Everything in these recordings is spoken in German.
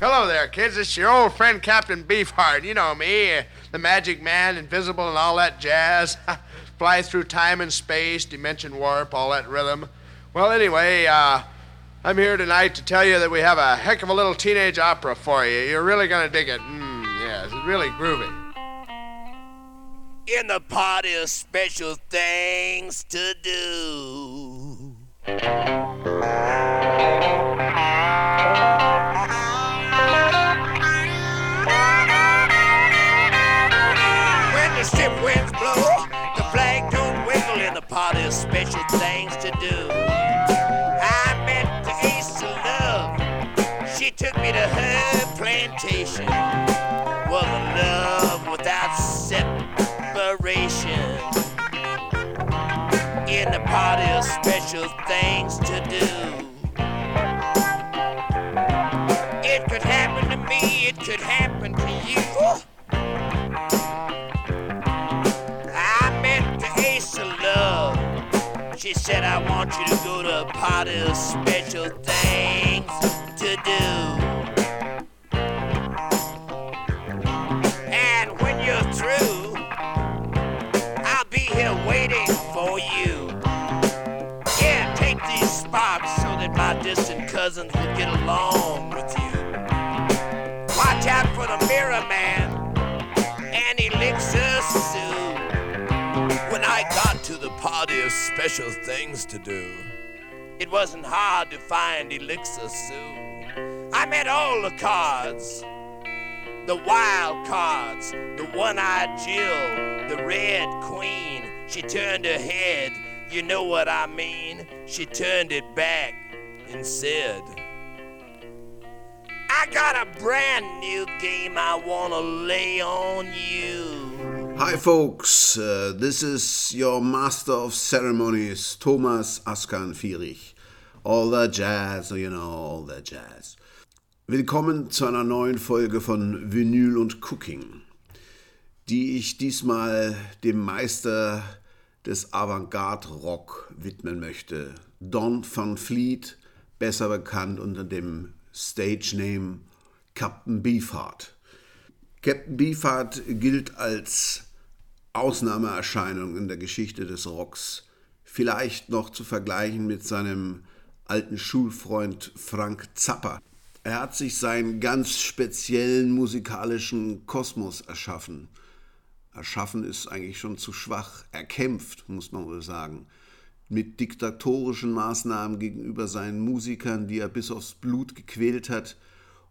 Hello there, kids. It's your old friend Captain Beefheart. You know me, the magic man, invisible, and all that jazz. Fly through time and space, dimension warp, all that rhythm. Well, anyway, uh, I'm here tonight to tell you that we have a heck of a little teenage opera for you. You're really going to dig it. Mm, yes, it's really groovy. In the party of special things to do. Things to do. I met the ace of love. She took me to her plantation. Was a love without separation. In the party of special things to do. It could happen to me, it could happen to you. She said, I want you to go to a party of special things to do. And when you're through, I'll be here waiting for you. Yeah, take these sparks so that my distant cousins will get along with you. Watch out for the mirror man special things to do, it wasn't hard to find Elixir Sue. I met all the cards the wild cards, the one eyed Jill, the red queen. She turned her head, you know what I mean? She turned it back and said, I got a brand new game I want to lay on you. Hi, folks. Uh, this is your master of ceremonies, Thomas Askan Fierich. All the jazz, you know, all the jazz. Willkommen zu einer neuen Folge von Vinyl und Cooking, die ich diesmal dem Meister des Avantgarde-Rock widmen möchte. Don Van Fleet, besser bekannt unter dem Stage-Name Captain Beefheart. Captain Beefheart gilt als Ausnahmeerscheinung in der Geschichte des Rocks, vielleicht noch zu vergleichen mit seinem alten Schulfreund Frank Zappa. Er hat sich seinen ganz speziellen musikalischen Kosmos erschaffen. Erschaffen ist eigentlich schon zu schwach. Erkämpft, muss man wohl sagen. Mit diktatorischen Maßnahmen gegenüber seinen Musikern, die er bis aufs Blut gequält hat.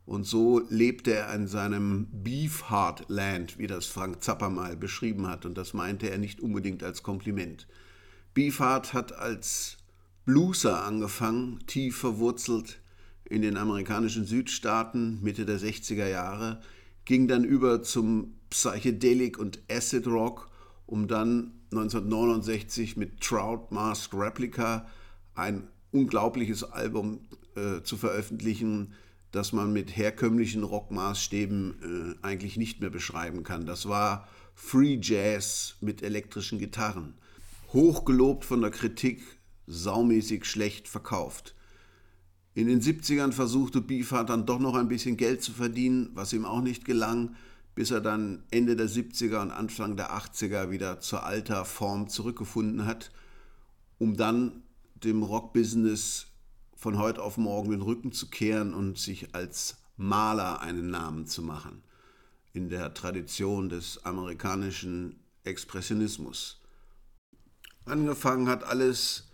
Und so lebte er in seinem Beefheart Land, wie das Frank Zappa mal beschrieben hat. Und das meinte er nicht unbedingt als Kompliment. Beefheart hat als Blueser angefangen, tief verwurzelt in den amerikanischen Südstaaten Mitte der 60er Jahre, ging dann über zum Psychedelic und Acid Rock, um dann 1969 mit Trout Masked Replica ein unglaubliches Album äh, zu veröffentlichen, das man mit herkömmlichen Rockmaßstäben äh, eigentlich nicht mehr beschreiben kann. Das war Free Jazz mit elektrischen Gitarren. Hochgelobt von der Kritik, saumäßig schlecht verkauft. In den 70ern versuchte Beefheart dann doch noch ein bisschen Geld zu verdienen, was ihm auch nicht gelang, bis er dann Ende der 70er und Anfang der 80er wieder zur alter Form zurückgefunden hat, um dann dem Rockbusiness von heute auf morgen den Rücken zu kehren und sich als Maler einen Namen zu machen, in der Tradition des amerikanischen Expressionismus. Angefangen hat alles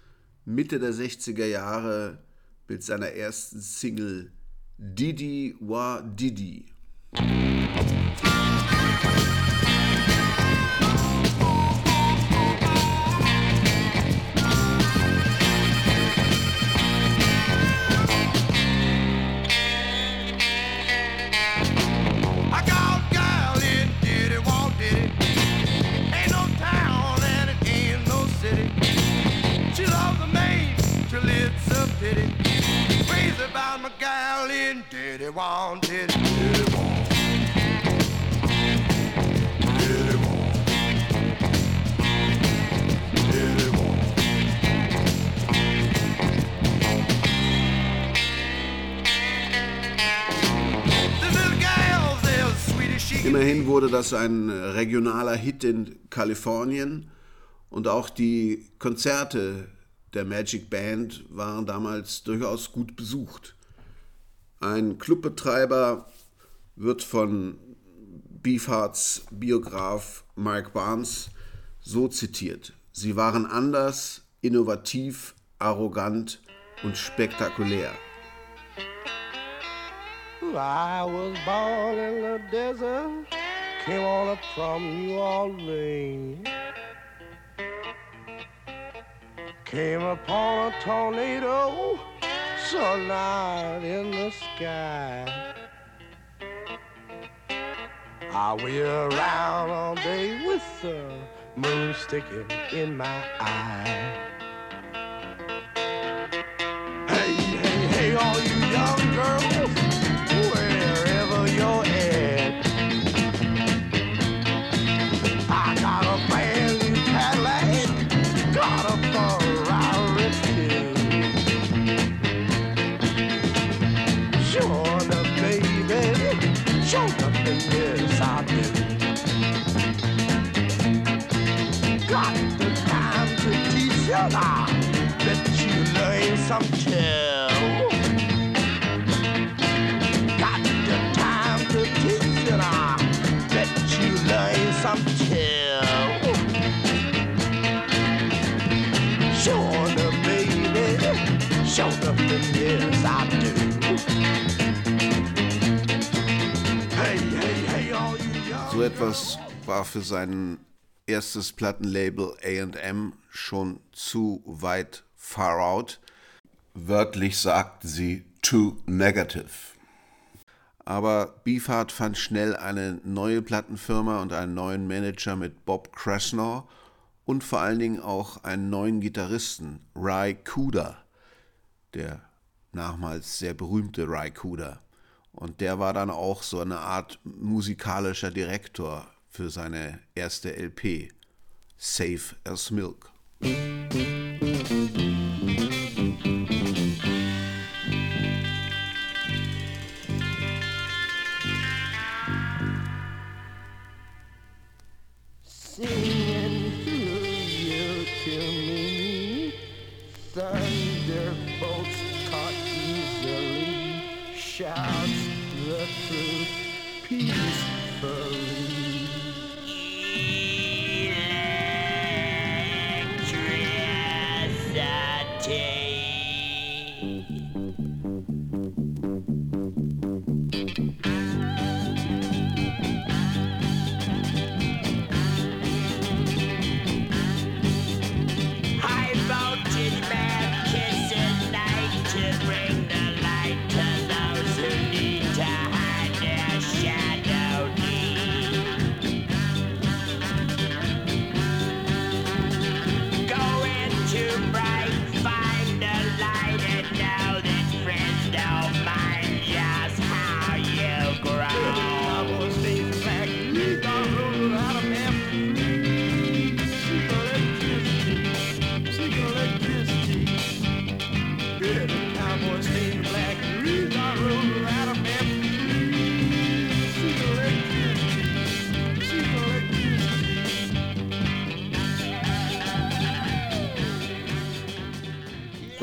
Mitte der 60er Jahre mit seiner ersten Single Didi Wa Didi. Das ein regionaler Hit in Kalifornien und auch die Konzerte der Magic Band waren damals durchaus gut besucht. Ein Clubbetreiber wird von Beefhearts Biograf Mike Barnes so zitiert. Sie waren anders, innovativ, arrogant und spektakulär. I was born in the desert, came on up from New Orleans. Came upon a tornado, saw light in the sky. I wheel around all day with the moon sticking in my eye. Some too. Got the time to teach you now, bet you learn some too. Sure enough, baby, sure enough, yes I do. So etwas war für sein erstes Plattenlabel AM schon zu weit far out. Wörtlich sagten sie too negative. Aber Beefheart fand schnell eine neue Plattenfirma und einen neuen Manager mit Bob Krasnow und vor allen Dingen auch einen neuen Gitarristen, Ry Cooder, der nachmals sehr berühmte Ry Cooder. Und der war dann auch so eine Art musikalischer Direktor für seine erste LP, Safe as Milk. Singing hallelujah to me. Thunderbolts caught easily, shouts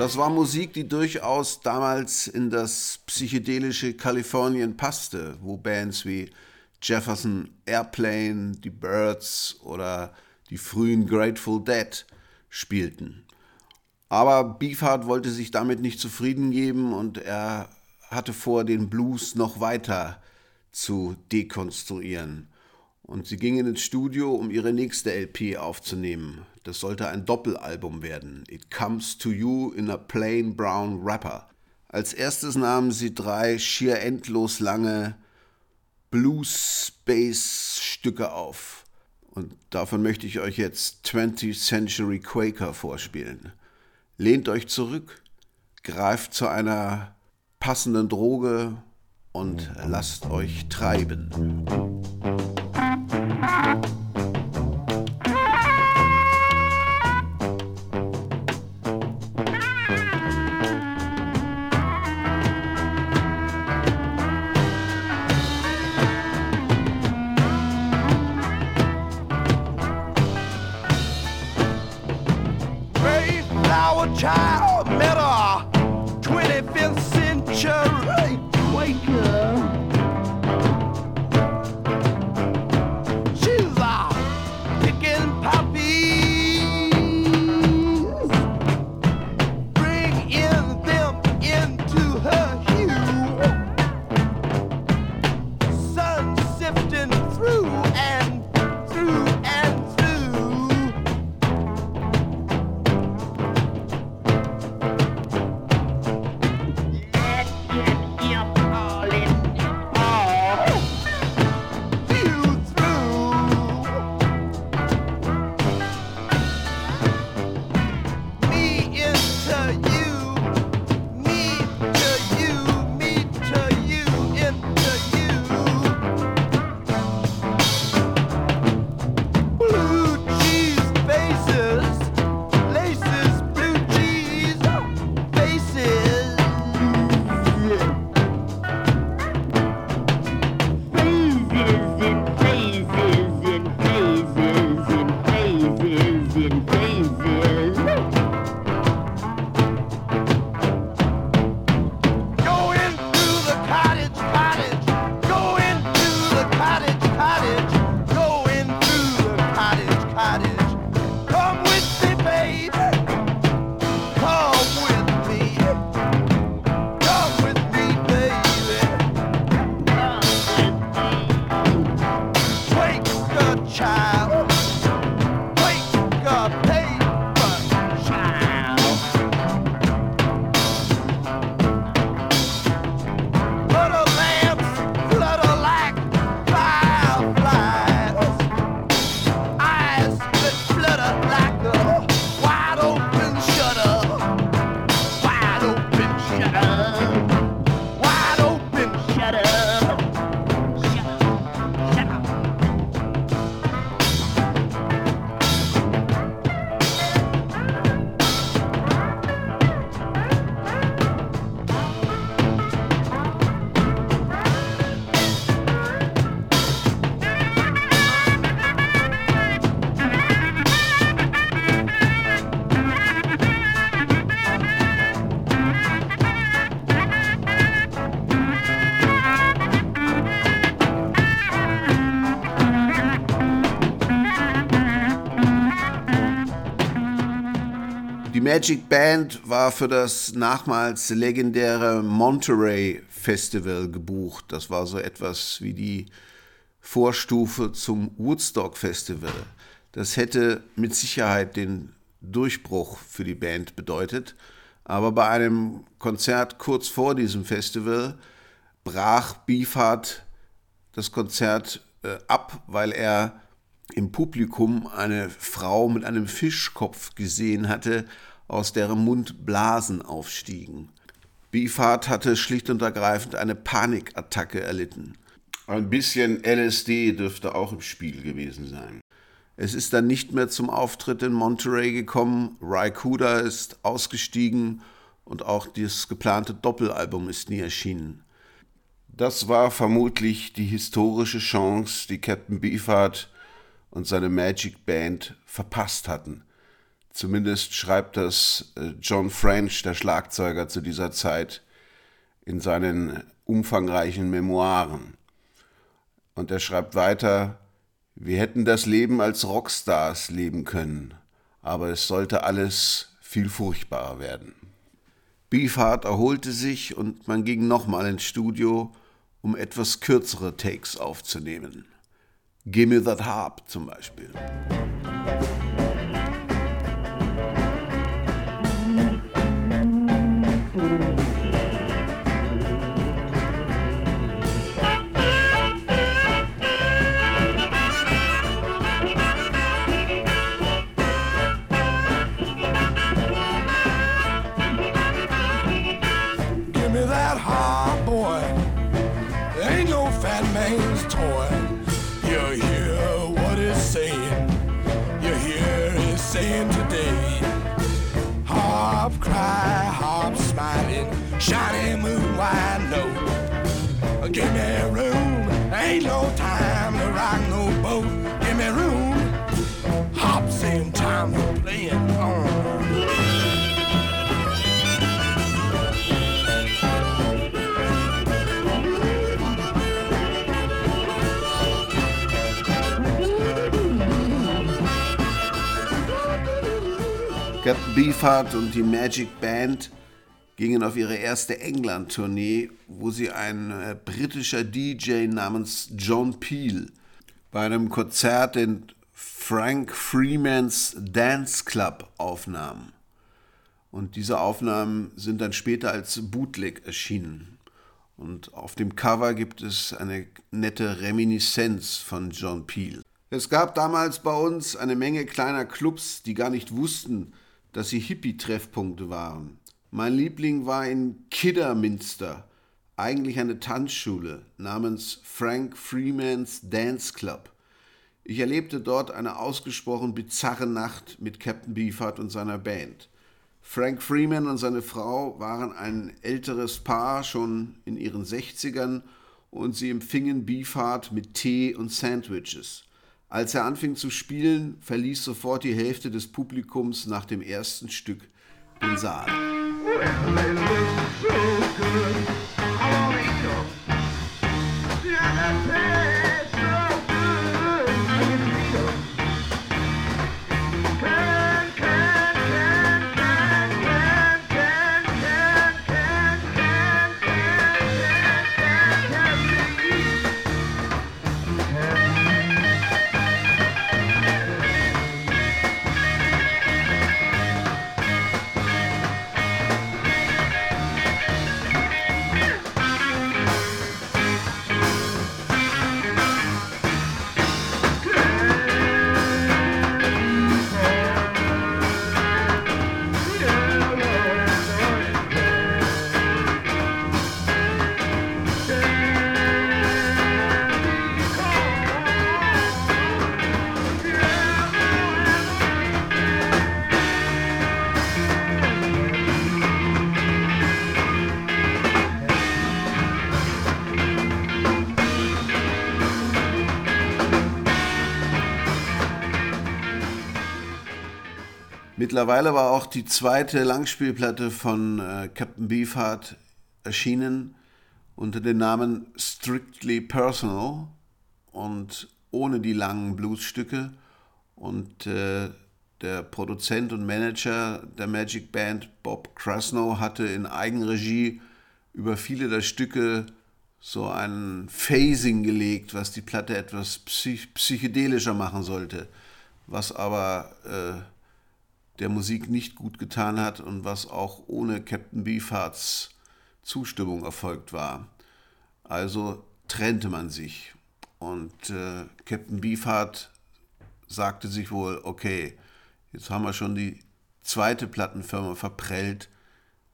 Das war Musik, die durchaus damals in das psychedelische Kalifornien passte, wo Bands wie Jefferson Airplane, die Birds oder die frühen Grateful Dead spielten. Aber Beefheart wollte sich damit nicht zufrieden geben und er hatte vor, den Blues noch weiter zu dekonstruieren. Und sie gingen ins Studio, um ihre nächste LP aufzunehmen. Das sollte ein Doppelalbum werden. It Comes to You in a Plain Brown Wrapper. Als erstes nahmen sie drei schier endlos lange Blues-Space-Stücke auf. Und davon möchte ich euch jetzt 20th Century Quaker vorspielen. Lehnt euch zurück, greift zu einer passenden Droge und lasst euch treiben. Magic Band war für das nachmals legendäre Monterey Festival gebucht. Das war so etwas wie die Vorstufe zum Woodstock Festival. Das hätte mit Sicherheit den Durchbruch für die Band bedeutet. Aber bei einem Konzert kurz vor diesem Festival brach Beefheart das Konzert äh, ab, weil er im Publikum eine Frau mit einem Fischkopf gesehen hatte, aus deren Mund Blasen aufstiegen. Beefheart hatte schlicht und ergreifend eine Panikattacke erlitten. Ein bisschen LSD dürfte auch im Spiel gewesen sein. Es ist dann nicht mehr zum Auftritt in Monterey gekommen. Rykuda ist ausgestiegen und auch das geplante Doppelalbum ist nie erschienen. Das war vermutlich die historische Chance, die Captain Beefheart und seine Magic Band verpasst hatten. Zumindest schreibt das äh, John French, der Schlagzeuger zu dieser Zeit, in seinen umfangreichen Memoiren. Und er schreibt weiter, wir hätten das Leben als Rockstars leben können, aber es sollte alles viel furchtbarer werden. Beefheart erholte sich und man ging nochmal ins Studio, um etwas kürzere Takes aufzunehmen. Gimme That Harp zum Beispiel. shiny moon, why? Give me room, ain't no time to rock no boat. Give me room, hops in time for play on. Captain Beefheart und die Magic Band gingen auf ihre erste England-Tournee, wo sie ein äh, britischer DJ namens John Peel bei einem Konzert in Frank Freemans Dance Club aufnahm. Und diese Aufnahmen sind dann später als Bootleg erschienen. Und auf dem Cover gibt es eine nette Reminiszenz von John Peel. Es gab damals bei uns eine Menge kleiner Clubs, die gar nicht wussten, dass sie Hippie-Treffpunkte waren. Mein Liebling war in Kidderminster, eigentlich eine Tanzschule namens Frank Freemans Dance Club. Ich erlebte dort eine ausgesprochen bizarre Nacht mit Captain Beefheart und seiner Band. Frank Freeman und seine Frau waren ein älteres Paar, schon in ihren 60ern, und sie empfingen Beefheart mit Tee und Sandwiches. Als er anfing zu spielen, verließ sofort die Hälfte des Publikums nach dem ersten Stück den Saal. and they look. Mittlerweile war auch die zweite Langspielplatte von äh, Captain Beefheart erschienen unter dem Namen Strictly Personal und ohne die langen Bluesstücke. Und äh, der Produzent und Manager der Magic Band, Bob Krasnow, hatte in Eigenregie über viele der Stücke so ein Phasing gelegt, was die Platte etwas psych psychedelischer machen sollte, was aber äh, der Musik nicht gut getan hat und was auch ohne Captain Beefhearts Zustimmung erfolgt war. Also trennte man sich und äh, Captain Beefheart sagte sich wohl, okay, jetzt haben wir schon die zweite Plattenfirma verprellt,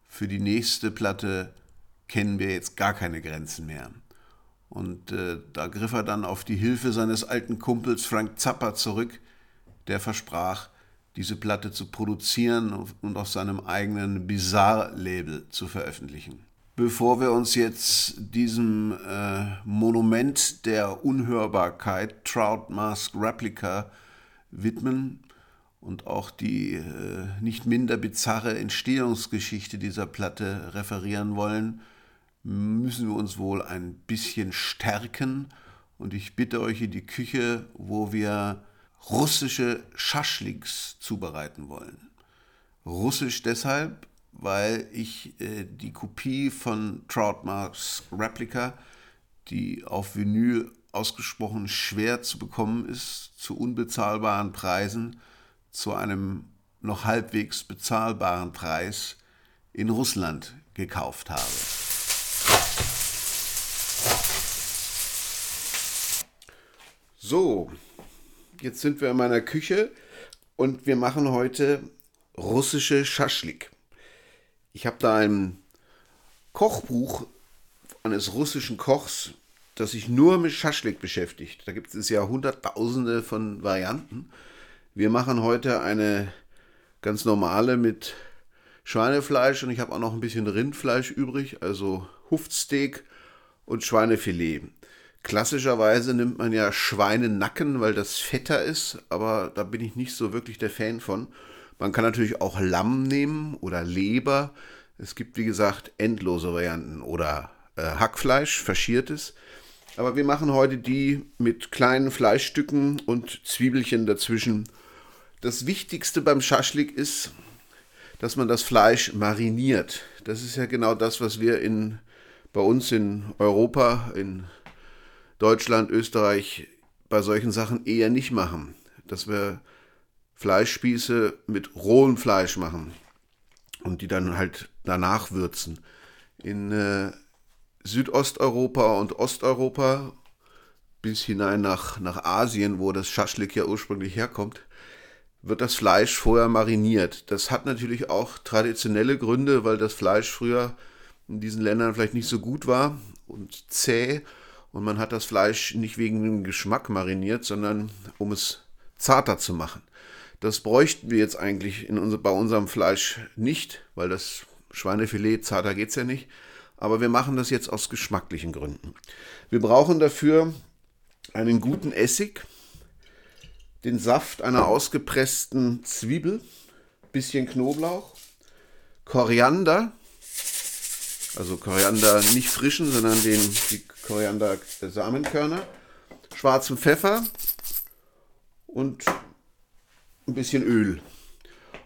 für die nächste Platte kennen wir jetzt gar keine Grenzen mehr. Und äh, da griff er dann auf die Hilfe seines alten Kumpels Frank Zappa zurück, der versprach, diese Platte zu produzieren und auf seinem eigenen Bizarre-Label zu veröffentlichen. Bevor wir uns jetzt diesem äh, Monument der Unhörbarkeit, Trout Mask Replica, widmen und auch die äh, nicht minder bizarre Entstehungsgeschichte dieser Platte referieren wollen, müssen wir uns wohl ein bisschen stärken und ich bitte euch in die Küche, wo wir russische Schaschliks zubereiten wollen. Russisch deshalb, weil ich äh, die Kopie von Troutmarks Replica, die auf Vinyl ausgesprochen schwer zu bekommen ist, zu unbezahlbaren Preisen, zu einem noch halbwegs bezahlbaren Preis in Russland gekauft habe. So, jetzt sind wir in meiner Küche und wir machen heute russische Schaschlik. Ich habe da ein Kochbuch eines russischen Kochs, das sich nur mit Schaschlik beschäftigt. Da gibt es ja hunderttausende von Varianten. Wir machen heute eine ganz normale mit Schweinefleisch und ich habe auch noch ein bisschen Rindfleisch übrig, also Huftsteak und Schweinefilet. Klassischerweise nimmt man ja Schweinenacken, weil das fetter ist, aber da bin ich nicht so wirklich der Fan von. Man kann natürlich auch Lamm nehmen oder Leber. Es gibt, wie gesagt, endlose Varianten oder äh, Hackfleisch, faschiertes. Aber wir machen heute die mit kleinen Fleischstücken und Zwiebelchen dazwischen. Das Wichtigste beim Schaschlik ist, dass man das Fleisch mariniert. Das ist ja genau das, was wir in, bei uns in Europa, in Deutschland, Österreich bei solchen Sachen eher nicht machen. Dass wir Fleischspieße mit rohem Fleisch machen und die dann halt danach würzen. In äh, Südosteuropa und Osteuropa bis hinein nach, nach Asien, wo das Schaschlik ja ursprünglich herkommt, wird das Fleisch vorher mariniert. Das hat natürlich auch traditionelle Gründe, weil das Fleisch früher in diesen Ländern vielleicht nicht so gut war und zäh und man hat das Fleisch nicht wegen dem Geschmack mariniert, sondern um es zarter zu machen. Das bräuchten wir jetzt eigentlich in unser, bei unserem Fleisch nicht, weil das Schweinefilet zarter geht es ja nicht. Aber wir machen das jetzt aus geschmacklichen Gründen. Wir brauchen dafür einen guten Essig, den Saft einer ausgepressten Zwiebel, bisschen Knoblauch, Koriander, also Koriander nicht frischen, sondern den, die Koriander-Samenkörner, schwarzen Pfeffer und ein bisschen Öl.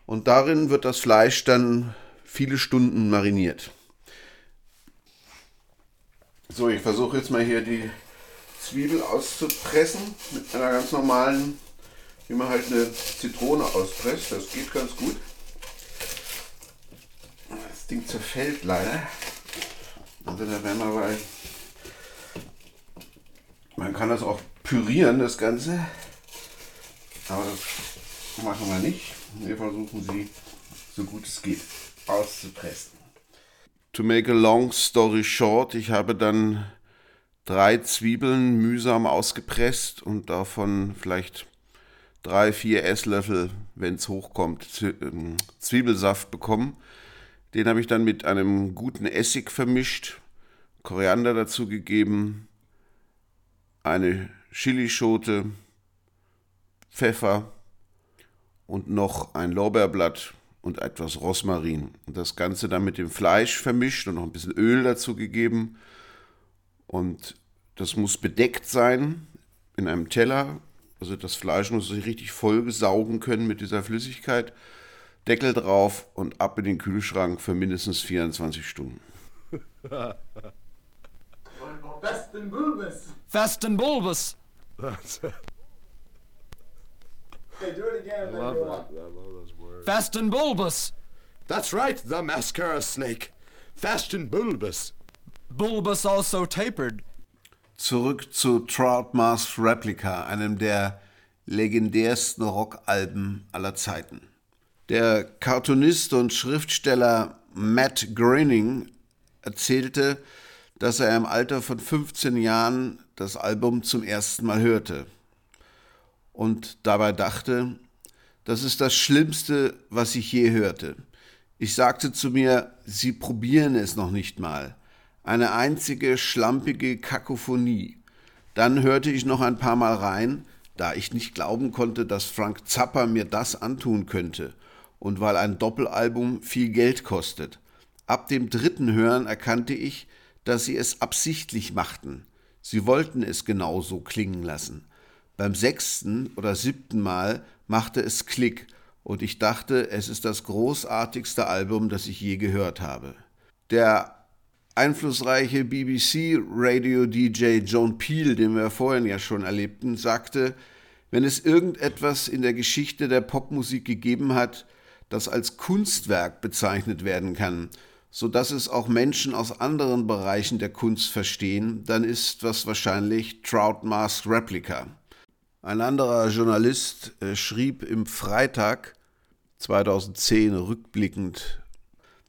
Und darin wird das Fleisch dann viele Stunden mariniert. So, ich versuche jetzt mal hier die Zwiebel auszupressen mit einer ganz normalen, wie man halt eine Zitrone auspresst. Das geht ganz gut. Das Ding zerfällt leider. Also da werden wir bei. Man kann das auch pürieren, das Ganze. Aber das machen wir nicht. Wir versuchen sie, so gut es geht, auszupressen. To make a long story short, ich habe dann drei Zwiebeln mühsam ausgepresst und davon vielleicht drei, vier Esslöffel, wenn es hochkommt, ähm, Zwiebelsaft bekommen. Den habe ich dann mit einem guten Essig vermischt, Koriander dazu gegeben, eine Chilischote, Pfeffer und noch ein Lorbeerblatt und etwas Rosmarin. Und das Ganze dann mit dem Fleisch vermischt und noch ein bisschen Öl dazu gegeben. Und das muss bedeckt sein in einem Teller. Also das Fleisch muss sich richtig vollgesaugen können mit dieser Flüssigkeit. Deckel drauf und ab in den Kühlschrank für mindestens 24 Stunden. Fast and bulbous. Fast and bulbous. Okay, do it again. then love that. on. I love those words. Fast and bulbous. That's right, the mascara snake. Fast and bulbous. Bulbous also tapered. Zurück zu Trout Mask Replica, einem der legendärsten Rockalben aller Zeiten. Der Cartoonist und Schriftsteller Matt Groening erzählte, dass er im Alter von 15 Jahren das Album zum ersten Mal hörte und dabei dachte, das ist das Schlimmste, was ich je hörte. Ich sagte zu mir, Sie probieren es noch nicht mal. Eine einzige schlampige Kakophonie. Dann hörte ich noch ein paar Mal rein, da ich nicht glauben konnte, dass Frank Zappa mir das antun könnte und weil ein Doppelalbum viel Geld kostet. Ab dem dritten Hören erkannte ich, dass sie es absichtlich machten. Sie wollten es genau so klingen lassen. Beim sechsten oder siebten Mal machte es Klick und ich dachte, es ist das großartigste Album, das ich je gehört habe. Der einflussreiche BBC-Radio-DJ John Peel, den wir vorhin ja schon erlebten, sagte, wenn es irgendetwas in der Geschichte der Popmusik gegeben hat, das als Kunstwerk bezeichnet werden kann, so dass es auch Menschen aus anderen Bereichen der Kunst verstehen, dann ist das wahrscheinlich Trout Mask Replica. Ein anderer Journalist äh, schrieb im Freitag 2010 rückblickend,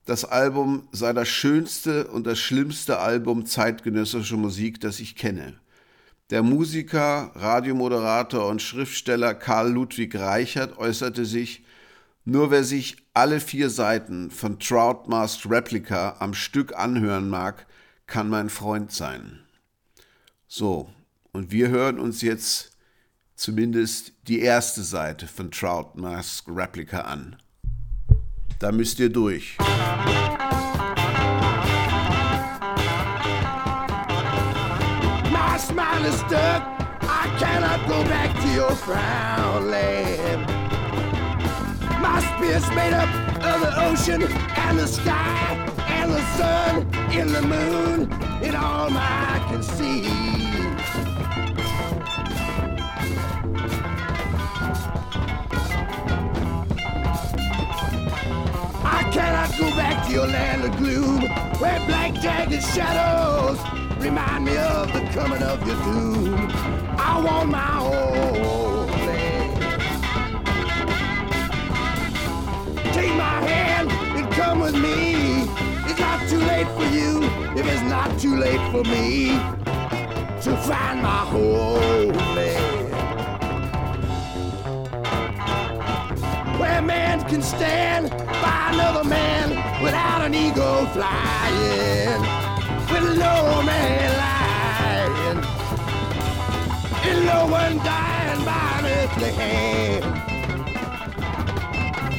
das Album sei das schönste und das schlimmste Album zeitgenössischer Musik, das ich kenne. Der Musiker, Radiomoderator und Schriftsteller Karl Ludwig Reichert äußerte sich, nur wer sich alle vier Seiten von Trout Masked Replica am Stück anhören mag, kann mein Freund sein. So, und wir hören uns jetzt zumindest die erste Seite von Trout Masked Replica an. Da müsst ihr durch. My smile is stuck. I cannot go back to your frown land. Spirit's made up of the ocean and the sky and the sun and the moon and all I can see. I cannot go back to your land of gloom where black jagged shadows remind me of the coming of your doom. I want my own Take my hand and come with me. It's not too late for you if it's not too late for me to find my homeland. Where man can stand by another man without an ego flying, with no man lying, and no one dying by an earthly hand.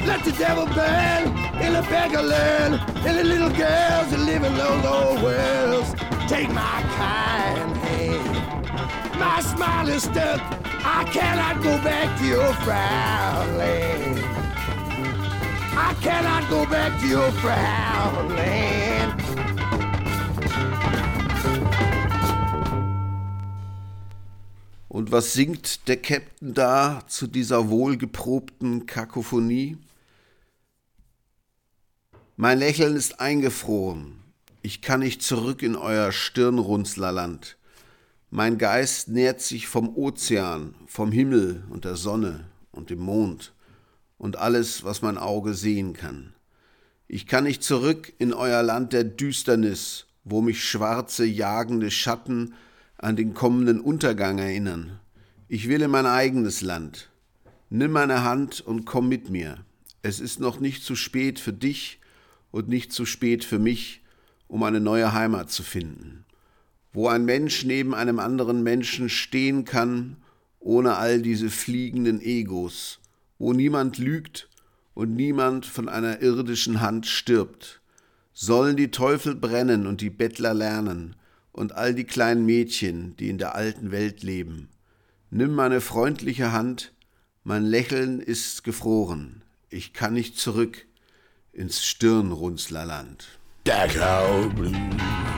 Let the devil burn, and the beggar learn, and the little girls that live in those old worlds take my kind hand. My smile is stuck. I cannot go back to your frown land. I cannot go back to your frown land. Und was singt der Captain da zu dieser wohlgeprobten Kakophonie? Mein Lächeln ist eingefroren. Ich kann nicht zurück in euer Stirnrunzlerland. Mein Geist nährt sich vom Ozean, vom Himmel und der Sonne und dem Mond und alles, was mein Auge sehen kann. Ich kann nicht zurück in euer Land der Düsternis, wo mich schwarze, jagende Schatten an den kommenden Untergang erinnern. Ich will in mein eigenes Land. Nimm meine Hand und komm mit mir. Es ist noch nicht zu spät für dich und nicht zu spät für mich, um eine neue Heimat zu finden, wo ein Mensch neben einem anderen Menschen stehen kann, ohne all diese fliegenden Egos, wo niemand lügt und niemand von einer irdischen Hand stirbt. Sollen die Teufel brennen und die Bettler lernen und all die kleinen Mädchen, die in der alten Welt leben. Nimm meine freundliche Hand, mein Lächeln ist gefroren, ich kann nicht zurück ins Stirnrunzlerland. Dachau Blues,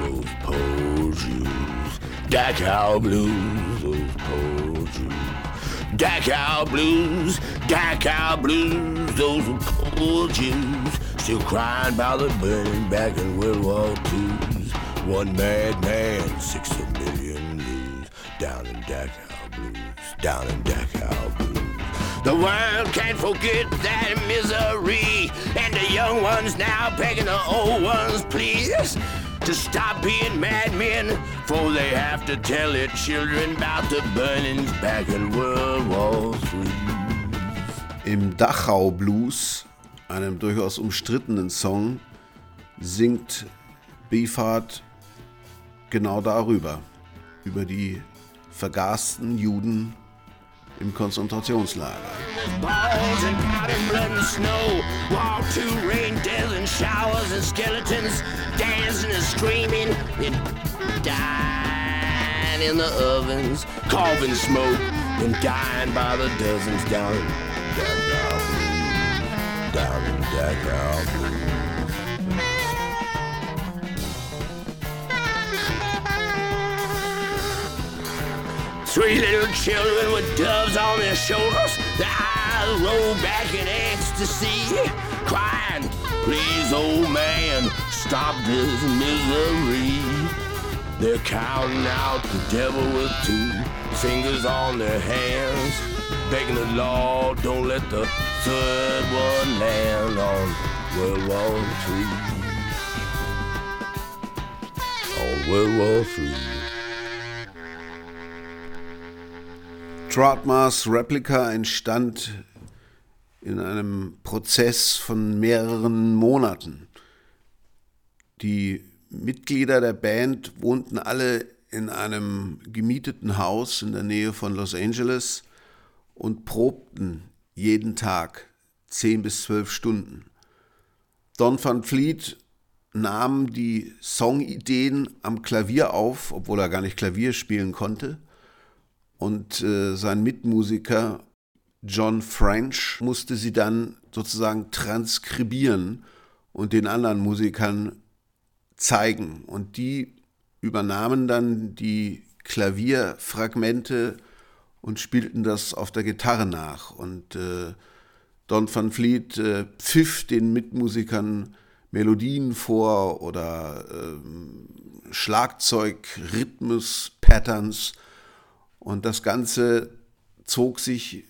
those poor Jews. Dachau Blues, those poor Jews. Dachau Blues, Dachau Blues, those poor Jews. Still crying about the burning back in World War II. One mad man, six a million blues. Down in Dachau Blues, down in Dachau Blues. The world can't forget that misery. And the young ones now begging the old ones, please, to stop being madmen. For they have to tell their children about the burnings back in World War III. Im Dachau Blues, einem durchaus umstrittenen Song, singt Beefheart genau darüber, über die vergasten Juden im Konzentrationslager. Balls and powder, blood and snow. Wall to rain, death and showers and skeletons dancing and screaming and dying in the ovens, carving smoke and dying by the dozens down in Dachau Blues, down in Three little children with doves on their shoulders, their eyes roll back in ecstasy, crying, Please, old man, stop this misery. They're counting out the devil with two fingers on their hands, begging the Lord, don't let the third one land on World War III. On World War III. Trotmars Replica entstand in einem Prozess von mehreren Monaten. Die Mitglieder der Band wohnten alle in einem gemieteten Haus in der Nähe von Los Angeles und probten jeden Tag zehn bis zwölf Stunden. Don van Fleet nahm die Songideen am Klavier auf, obwohl er gar nicht Klavier spielen konnte und äh, sein Mitmusiker John French musste sie dann sozusagen transkribieren und den anderen Musikern zeigen. Und die übernahmen dann die Klavierfragmente und spielten das auf der Gitarre nach. Und äh, Don van Vliet äh, pfiff den Mitmusikern Melodien vor oder ähm, Schlagzeug, Rhythmus, Patterns. Und das Ganze zog sich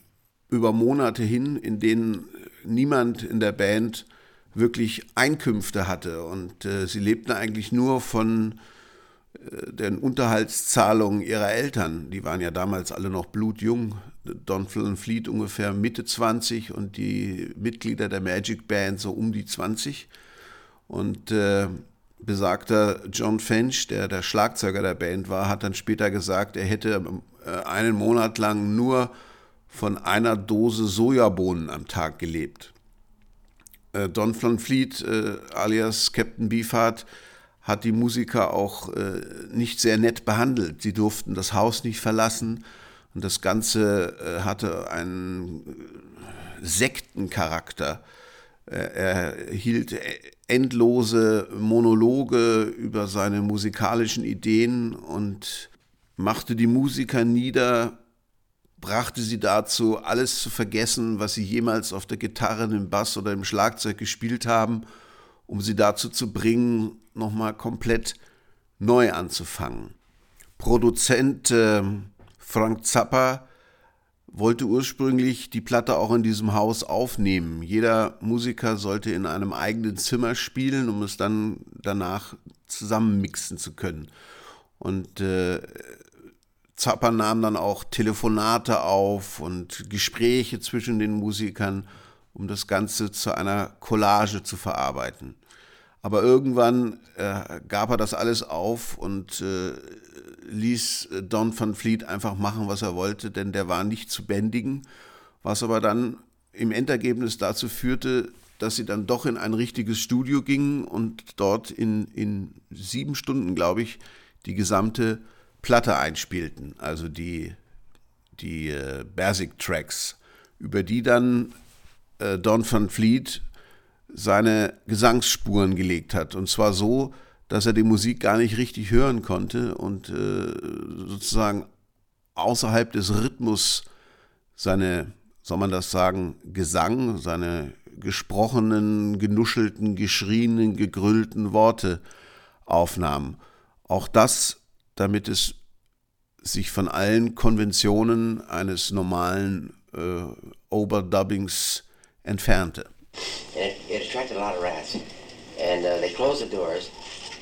über Monate hin, in denen niemand in der Band wirklich Einkünfte hatte. Und äh, sie lebten eigentlich nur von äh, den Unterhaltszahlungen ihrer Eltern. Die waren ja damals alle noch blutjung. Don Flynn Fleet ungefähr Mitte 20 und die Mitglieder der Magic Band so um die 20. Und äh, besagter John Finch, der der Schlagzeuger der Band war, hat dann später gesagt, er hätte einen Monat lang nur von einer Dose Sojabohnen am Tag gelebt. Äh, Don Van Fleet, äh, alias Captain Beefheart, hat die Musiker auch äh, nicht sehr nett behandelt. Sie durften das Haus nicht verlassen und das Ganze äh, hatte einen Sektencharakter. Er hielt endlose Monologe über seine musikalischen Ideen und machte die Musiker nieder, brachte sie dazu, alles zu vergessen, was sie jemals auf der Gitarre, im Bass oder im Schlagzeug gespielt haben, um sie dazu zu bringen, nochmal komplett neu anzufangen. Produzent äh, Frank Zappa wollte ursprünglich die Platte auch in diesem Haus aufnehmen. Jeder Musiker sollte in einem eigenen Zimmer spielen, um es dann danach zusammenmixen zu können. Und äh, Zappa nahm dann auch Telefonate auf und Gespräche zwischen den Musikern, um das Ganze zu einer Collage zu verarbeiten. Aber irgendwann äh, gab er das alles auf und äh, ließ Don van Fleet einfach machen, was er wollte, denn der war nicht zu bändigen, was aber dann im Endergebnis dazu führte, dass sie dann doch in ein richtiges Studio gingen und dort in, in sieben Stunden, glaube ich, die gesamte Platte einspielten, also die, die äh, Basic-Tracks, über die dann äh, Don van Fleet seine Gesangsspuren gelegt hat. Und zwar so, dass er die Musik gar nicht richtig hören konnte und äh, sozusagen außerhalb des Rhythmus seine, soll man das sagen, Gesang, seine gesprochenen, genuschelten, geschrienen, gegrüllten Worte aufnahm. Auch das, damit es sich von allen Konventionen eines normalen äh, Overdubbings entfernte. and it, it attracted a lot of rats. And uh, they closed the doors,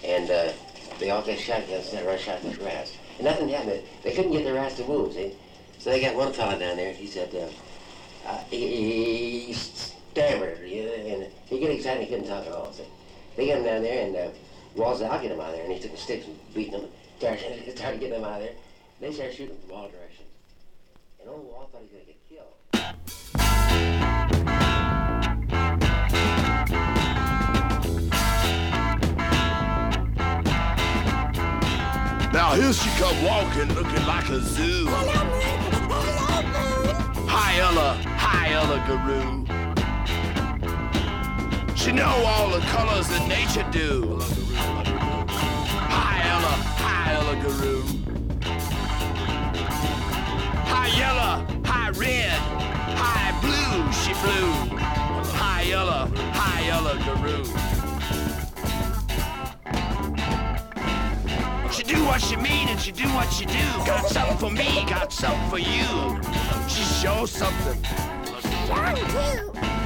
and uh, they all got rushed out the rats. And nothing happened. They couldn't get the rats to move, see? So they got one fella down there, he said, uh, uh, he, he stammered, you know, and he got excited, he couldn't talk at all, see? They got him down there, and uh, Wall said, I'll get him out of there. And he took the sticks and beating them, started, started getting them out of there. They started shooting from all directions. And old Wall thought he was going to get killed. Now here she come walking, looking like a zoo. Hi Ella, hi Ella Guru. She know all the colors that nature do. Hi Ella, hi Ella Guru. Hi yellow, hi red, hi blue, she flew. Hi yellow, hi yellow Guru. She do what she mean and she do what she do. Got something for me, got something for you. She shows something. right.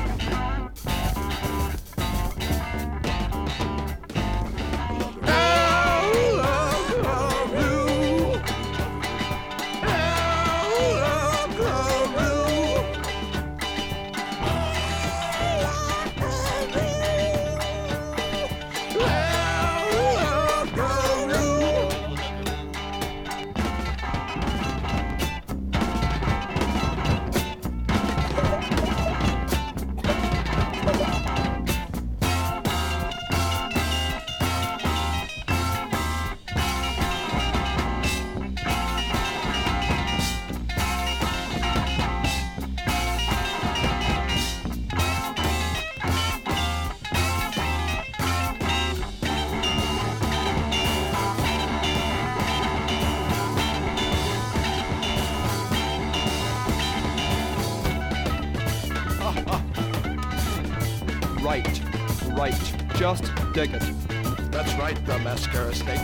The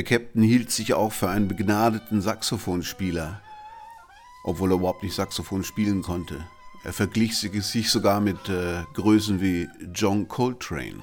Der Captain hielt sich auch für einen begnadeten Saxophonspieler, obwohl er überhaupt nicht Saxophon spielen konnte. Er verglich sich sogar mit äh, Größen wie John Coltrane.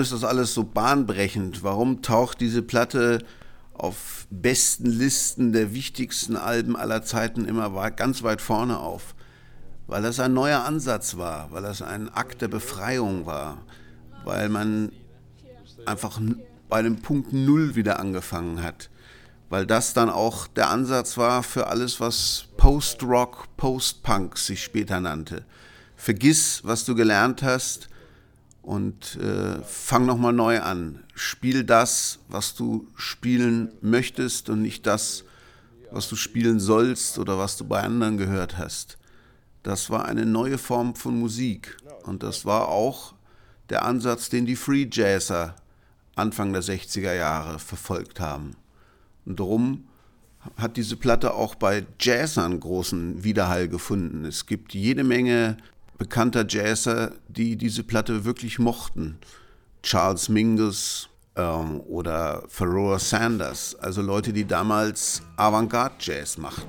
Ist das alles so bahnbrechend? Warum taucht diese Platte auf besten Listen der wichtigsten Alben aller Zeiten immer ganz weit vorne auf? Weil das ein neuer Ansatz war, weil das ein Akt der Befreiung war, weil man einfach bei einem Punkt Null wieder angefangen hat. Weil das dann auch der Ansatz war für alles, was Post-Rock, Post-Punk sich später nannte. Vergiss, was du gelernt hast und äh, fang nochmal neu an. Spiel das, was du spielen möchtest und nicht das, was du spielen sollst oder was du bei anderen gehört hast. Das war eine neue Form von Musik und das war auch der Ansatz, den die Free Jazzer Anfang der 60er Jahre verfolgt haben. Und darum hat diese Platte auch bei Jazzern großen Widerhall gefunden. Es gibt jede Menge bekannter Jazzer, die diese Platte wirklich mochten. Charles Mingus ähm, oder Pharoah Sanders, also Leute, die damals Avantgarde-Jazz machten.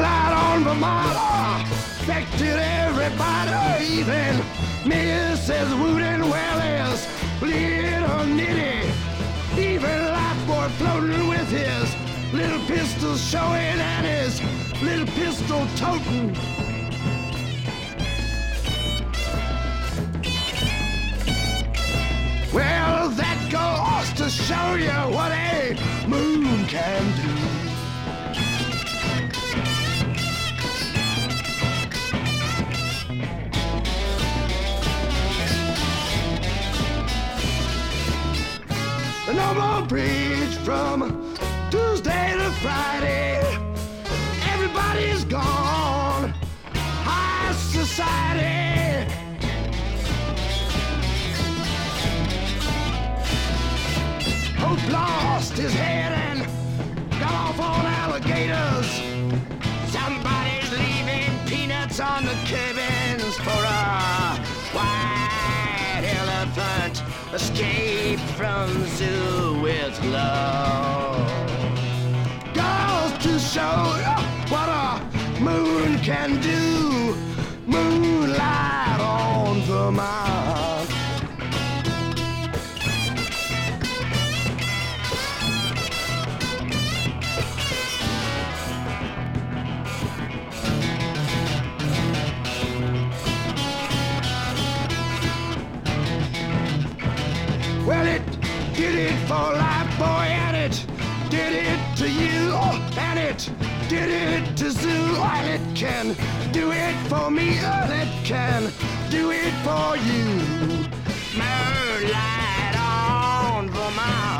Light on Vermont affected everybody, even Mrs. Wooden Welles, little Nitty, even Lifeboy floating with his little pistol showing and his little pistol toting. Well, that goes to show you what a moon can do. No more bridge from Tuesday to Friday. Everybody's gone. High society. Hope lost his head and got off on alligators. Somebody's leaving peanuts on the cabins for a white elephant escaped from zoo with love. Goes to show what a moon can do. Did it to Zoo, and it can do it for me, and it can do it for you. Moonlight on Vermont.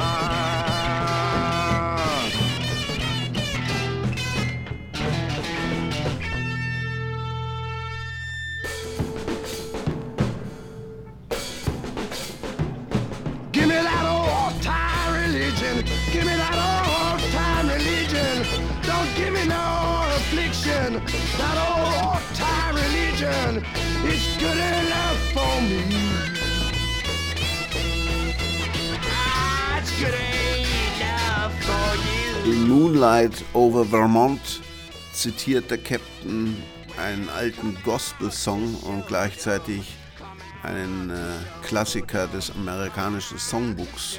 Religion is good enough for me. Ah, it's good enough for you. In Moonlight over Vermont zitiert der Captain einen alten Gospel-Song und gleichzeitig einen äh, Klassiker des amerikanischen Songbooks.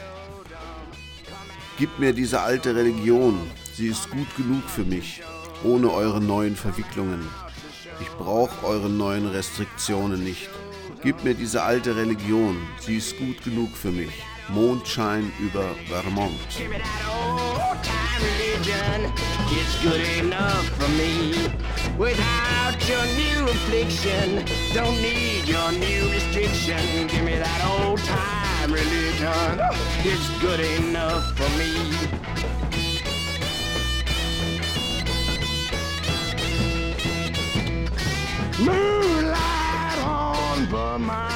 Gib mir diese alte Religion, sie ist gut genug für mich, ohne eure neuen Verwicklungen. Ich brauche eure neuen Restriktionen nicht. Gib mir diese alte Religion, sie ist gut genug für mich. Mondschein über Vermont. Religion. It's good enough for me. Moonlight on Vermont.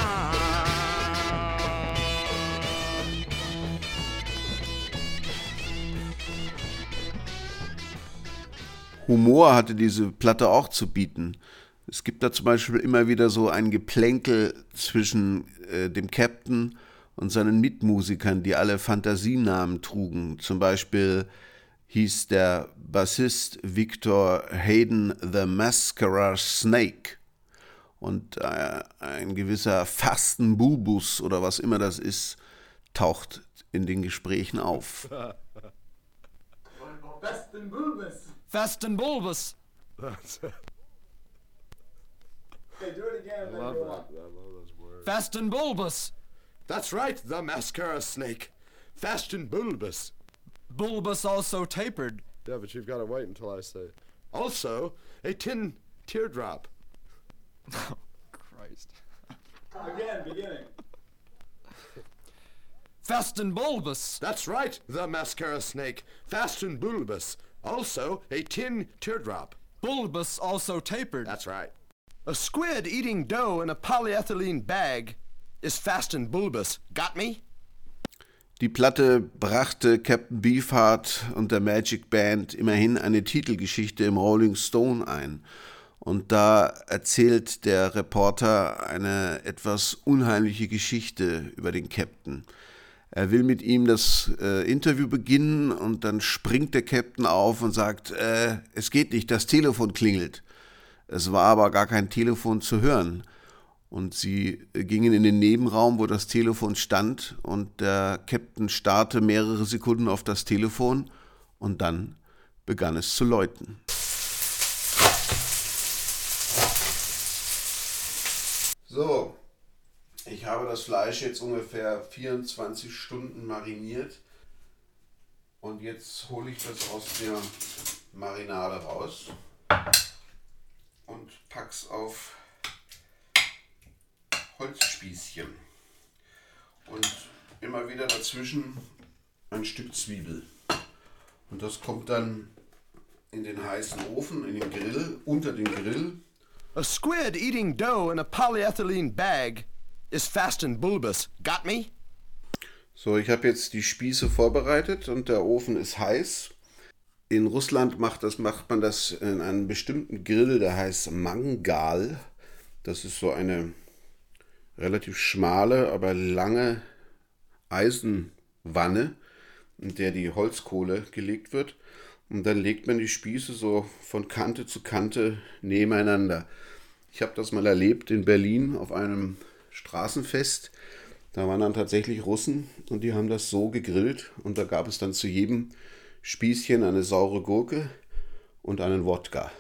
Humor hatte diese Platte auch zu bieten. Es gibt da zum Beispiel immer wieder so ein Geplänkel zwischen äh, dem Captain und seinen Mitmusikern, die alle Fantasienamen trugen. Zum Beispiel hieß der Bassist Victor Hayden the Mascara Snake. Und äh, ein gewisser Fastenbubus oder was immer das ist, taucht in den Gesprächen auf. Besten Bulbus. Fast and bulbous. Okay, do it again bulbous. That's right, the mascara snake. fast and bulbous. Bulbous also tapered. Yeah, but you've got to wait until I say. Also, a tin teardrop. Oh, Christ. Again, beginning. Fast and bulbous. That's right, the mascara snake, fast and bulbous. Also, a tin teardrop. Bulbous also tapered. That's right. A squid eating dough in a polyethylene bag is fast and bulbous. Got me? Die Platte brachte Captain Beefheart und der Magic Band immerhin eine Titelgeschichte im Rolling Stone ein. Und da erzählt der Reporter eine etwas unheimliche Geschichte über den Captain. Er will mit ihm das äh, Interview beginnen und dann springt der Captain auf und sagt, äh, es geht nicht, das Telefon klingelt. Es war aber gar kein Telefon zu hören. Und sie gingen in den Nebenraum, wo das Telefon stand, und der Captain starrte mehrere Sekunden auf das Telefon. Und dann begann es zu läuten. So, ich habe das Fleisch jetzt ungefähr 24 Stunden mariniert. Und jetzt hole ich das aus der Marinade raus. Und pack's auf Holzspießchen und immer wieder dazwischen ein Stück Zwiebel. Und das kommt dann in den heißen Ofen, in den Grill, unter den Grill. A squid eating dough in a polyethylene bag is fast and bulbous. Got me? So, ich habe jetzt die Spieße vorbereitet und der Ofen ist heiß. In Russland macht, das, macht man das in einem bestimmten Grill, der heißt Mangal. Das ist so eine relativ schmale, aber lange Eisenwanne, in der die Holzkohle gelegt wird. Und dann legt man die Spieße so von Kante zu Kante nebeneinander. Ich habe das mal erlebt in Berlin auf einem Straßenfest. Da waren dann tatsächlich Russen und die haben das so gegrillt und da gab es dann zu jedem Spießchen eine saure Gurke und einen Wodka.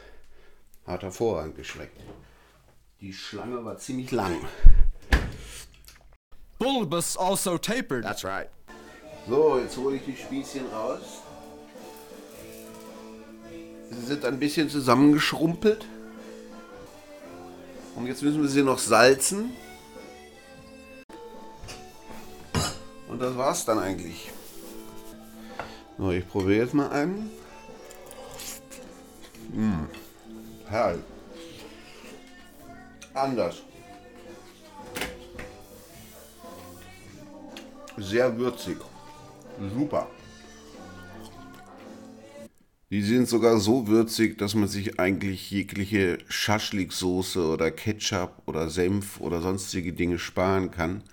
Hat hervorragend geschmeckt. Die Schlange war ziemlich lang. Bulbous also tapered. That's right. So, jetzt hole ich die Spießchen raus. Sie sind ein bisschen zusammengeschrumpelt. Und jetzt müssen wir sie noch salzen. Und das war's dann eigentlich. So, ich probiere jetzt mal einen. Mmh. Herrlich. Anders. Sehr würzig. Super. Die sind sogar so würzig, dass man sich eigentlich jegliche Schaschliksoße oder Ketchup oder Senf oder sonstige Dinge sparen kann.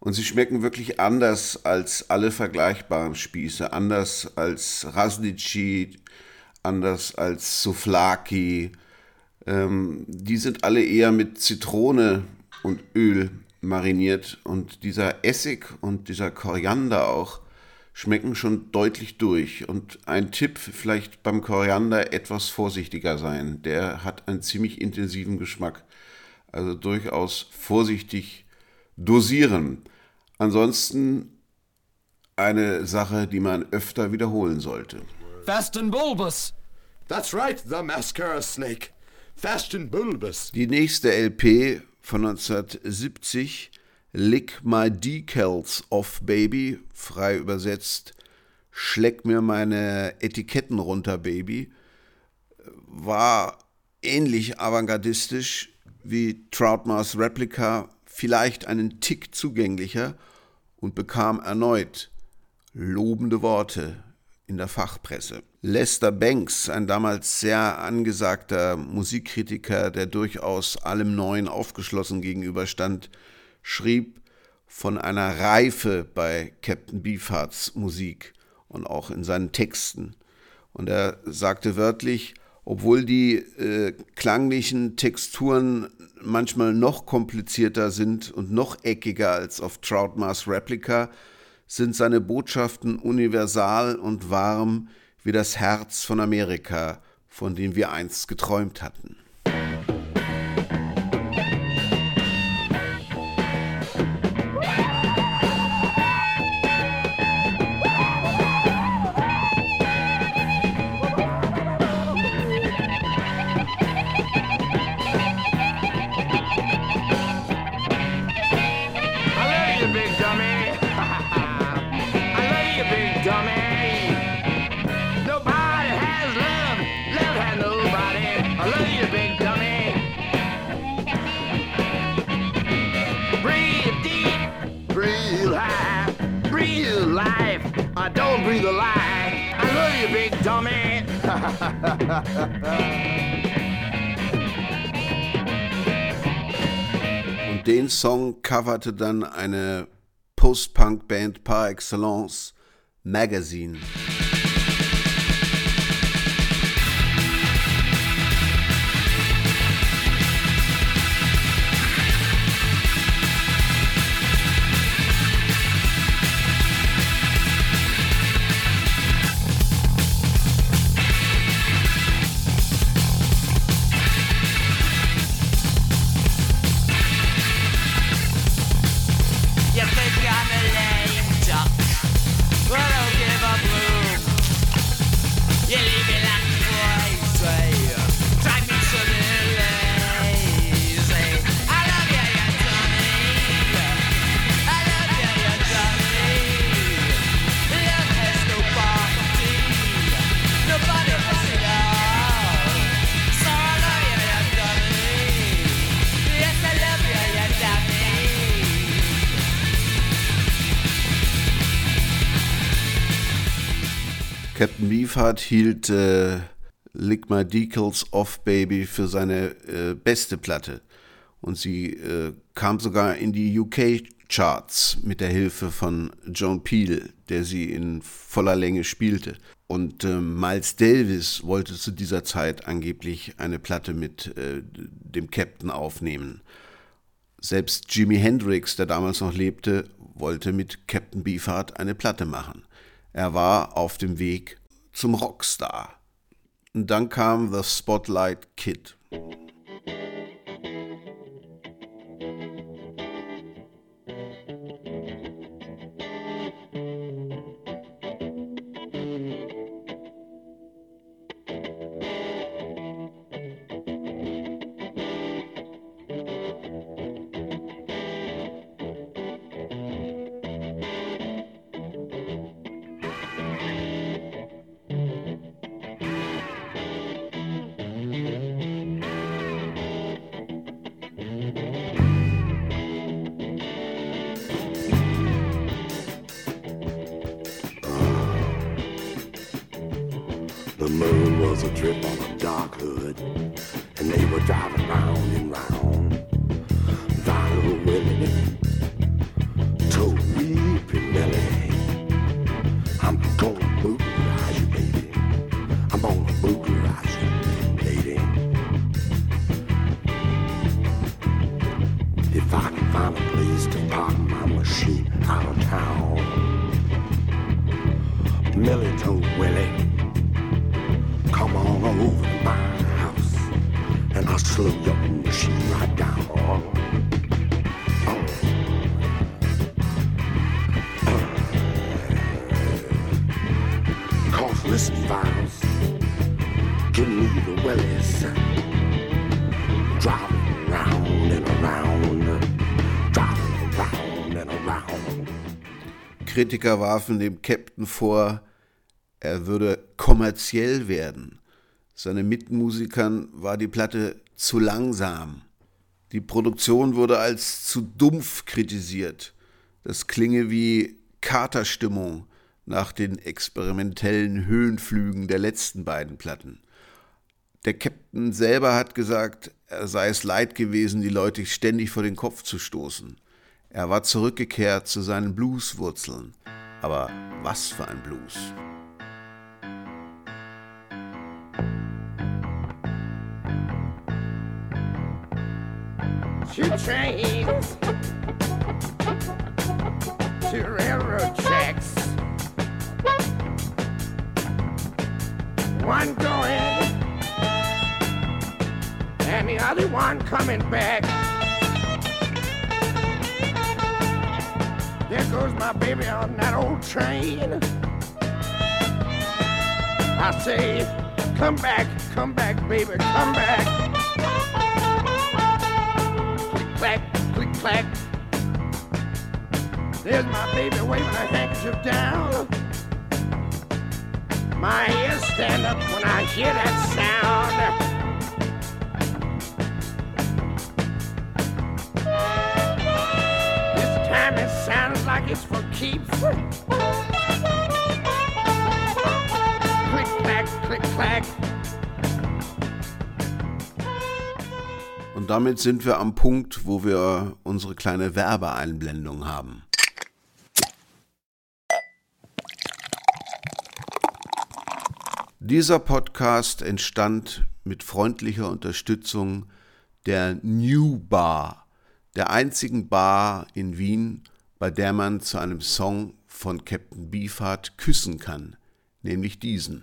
Und sie schmecken wirklich anders als alle vergleichbaren Spieße, anders als Rasnici, anders als Souflaki. Ähm, die sind alle eher mit Zitrone und Öl mariniert und dieser Essig und dieser Koriander auch schmecken schon deutlich durch. Und ein Tipp, vielleicht beim Koriander etwas vorsichtiger sein. Der hat einen ziemlich intensiven Geschmack. Also durchaus vorsichtig dosieren. Ansonsten eine Sache, die man öfter wiederholen sollte. Fast and bulbous. That's right, the mascara snake. Fast and bulbous. Die nächste LP von 1970, Lick My Decals Off Baby, frei übersetzt, Schleck mir meine Etiketten runter, Baby, war ähnlich avantgardistisch wie Troutmars Replica, vielleicht einen Tick zugänglicher und bekam erneut lobende Worte in der Fachpresse. Lester Banks, ein damals sehr angesagter Musikkritiker, der durchaus allem Neuen aufgeschlossen gegenüberstand, schrieb von einer Reife bei Captain Beefhearts Musik und auch in seinen Texten. Und er sagte wörtlich, obwohl die äh, klanglichen Texturen manchmal noch komplizierter sind und noch eckiger als auf Troutmars Replica, sind seine Botschaften universal und warm wie das Herz von Amerika, von dem wir einst geträumt hatten. Dummy. Und den Song coverte dann eine Post-Punk-Band par excellence, Magazine. Beefheart hielt äh, Lick My Decals Off Baby für seine äh, beste Platte. Und sie äh, kam sogar in die UK-Charts mit der Hilfe von John Peel, der sie in voller Länge spielte. Und äh, Miles Davis wollte zu dieser Zeit angeblich eine Platte mit äh, dem Captain aufnehmen. Selbst Jimi Hendrix, der damals noch lebte, wollte mit Captain Beefheart eine Platte machen. Er war auf dem Weg zum Rockstar. Und dann kam The Spotlight Kid. Kritiker warfen dem Captain vor, er würde kommerziell werden. Seine Mitmusikern war die Platte zu langsam. Die Produktion wurde als zu dumpf kritisiert. Das klinge wie Katerstimmung nach den experimentellen Höhenflügen der letzten beiden Platten. Der Captain selber hat gesagt, er sei es leid gewesen, die Leute ständig vor den Kopf zu stoßen. Er war zurückgekehrt zu seinen Blueswurzeln. Aber was für ein Blues? Two trains, two railroad tracks. One going, and the other one coming back. There goes my baby on that old train. I say, come back, come back, baby, come back. Click clack, click clack. There's my baby waving her handkerchief down. My ears stand up when I hear that sound. Time it sounds like it's for keeps. Click clack. Und damit sind wir am Punkt, wo wir unsere kleine Werbeeinblendung haben. Dieser Podcast entstand mit freundlicher Unterstützung der New Bar, der einzigen Bar in Wien, bei der man zu einem Song von Captain Beefheart küssen kann, nämlich diesen.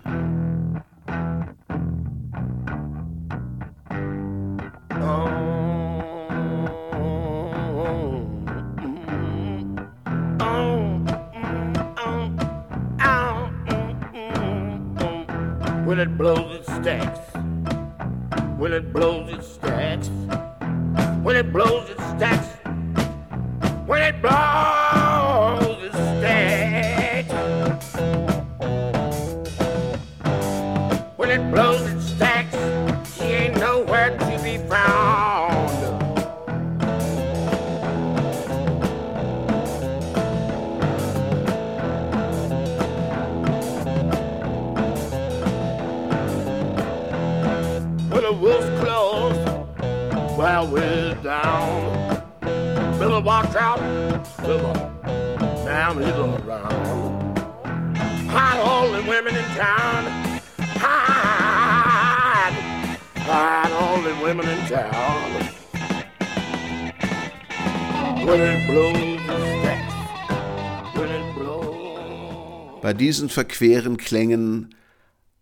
Diesen verqueren Klängen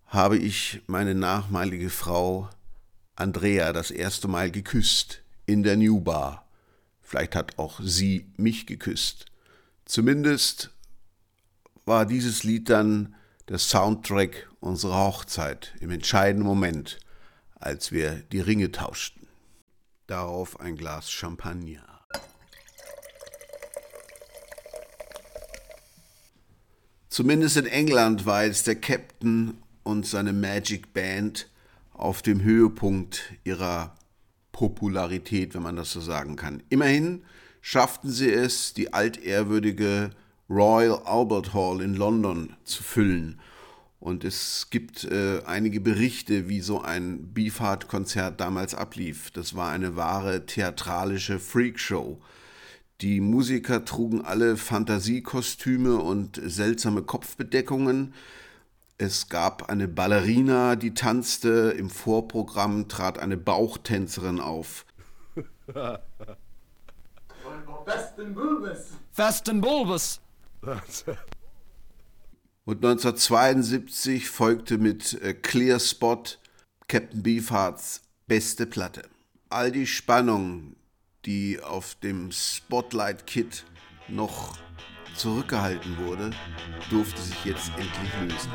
habe ich meine nachmalige Frau Andrea das erste Mal geküsst in der New Bar. Vielleicht hat auch sie mich geküsst. Zumindest war dieses Lied dann der Soundtrack unserer Hochzeit im entscheidenden Moment, als wir die Ringe tauschten. Darauf ein Glas Champagner. Zumindest in England war jetzt der Captain und seine Magic Band auf dem Höhepunkt ihrer Popularität, wenn man das so sagen kann. Immerhin schafften sie es, die altehrwürdige Royal Albert Hall in London zu füllen. Und es gibt äh, einige Berichte, wie so ein Beefheart-Konzert damals ablief. Das war eine wahre theatralische Freakshow. Die Musiker trugen alle Fantasiekostüme und seltsame Kopfbedeckungen. Es gab eine Ballerina, die tanzte. Im Vorprogramm trat eine Bauchtänzerin auf. Besten Bulbes. Fast and bulbous. Und 1972 folgte mit äh, Clear Spot Captain Beefhearts beste Platte. All die Spannung, die auf dem Spotlight-Kit noch zurückgehalten wurde, durfte sich jetzt endlich lösen.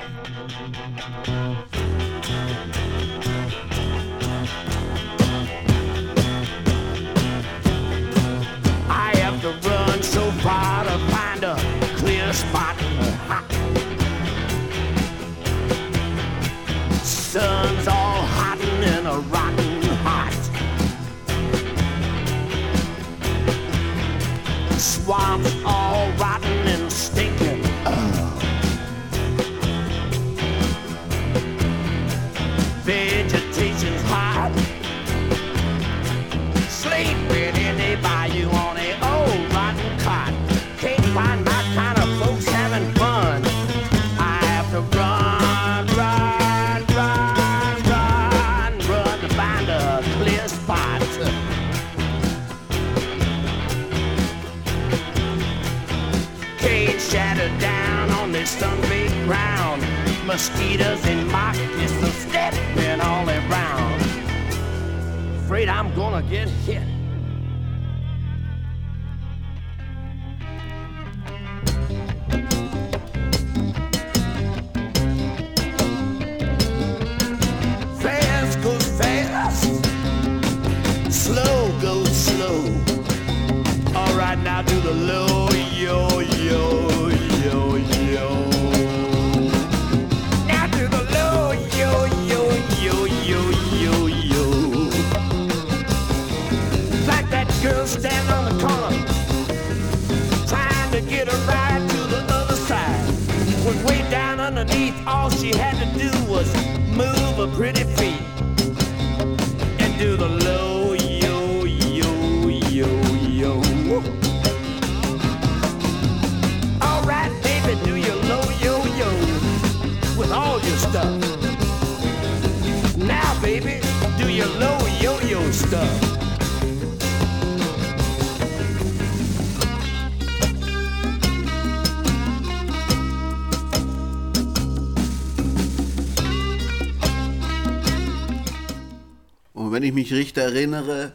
Ich mich richtig erinnere,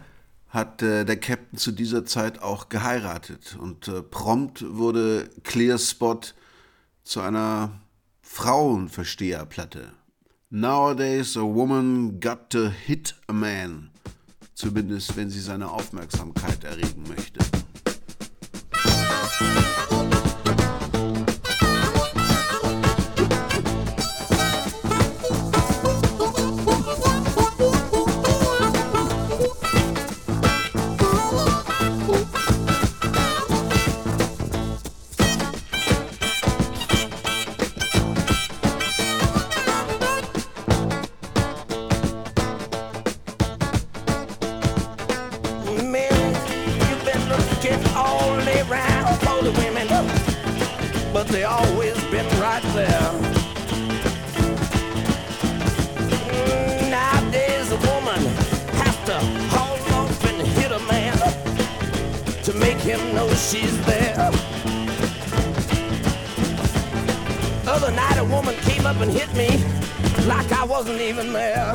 hat äh, der Captain zu dieser Zeit auch geheiratet. Und äh, prompt wurde Clear Spot zu einer Frauenversteherplatte. Nowadays a woman got to hit a man. Zumindest wenn sie seine Aufmerksamkeit erregen möchte. Up and hit me like I wasn't even there.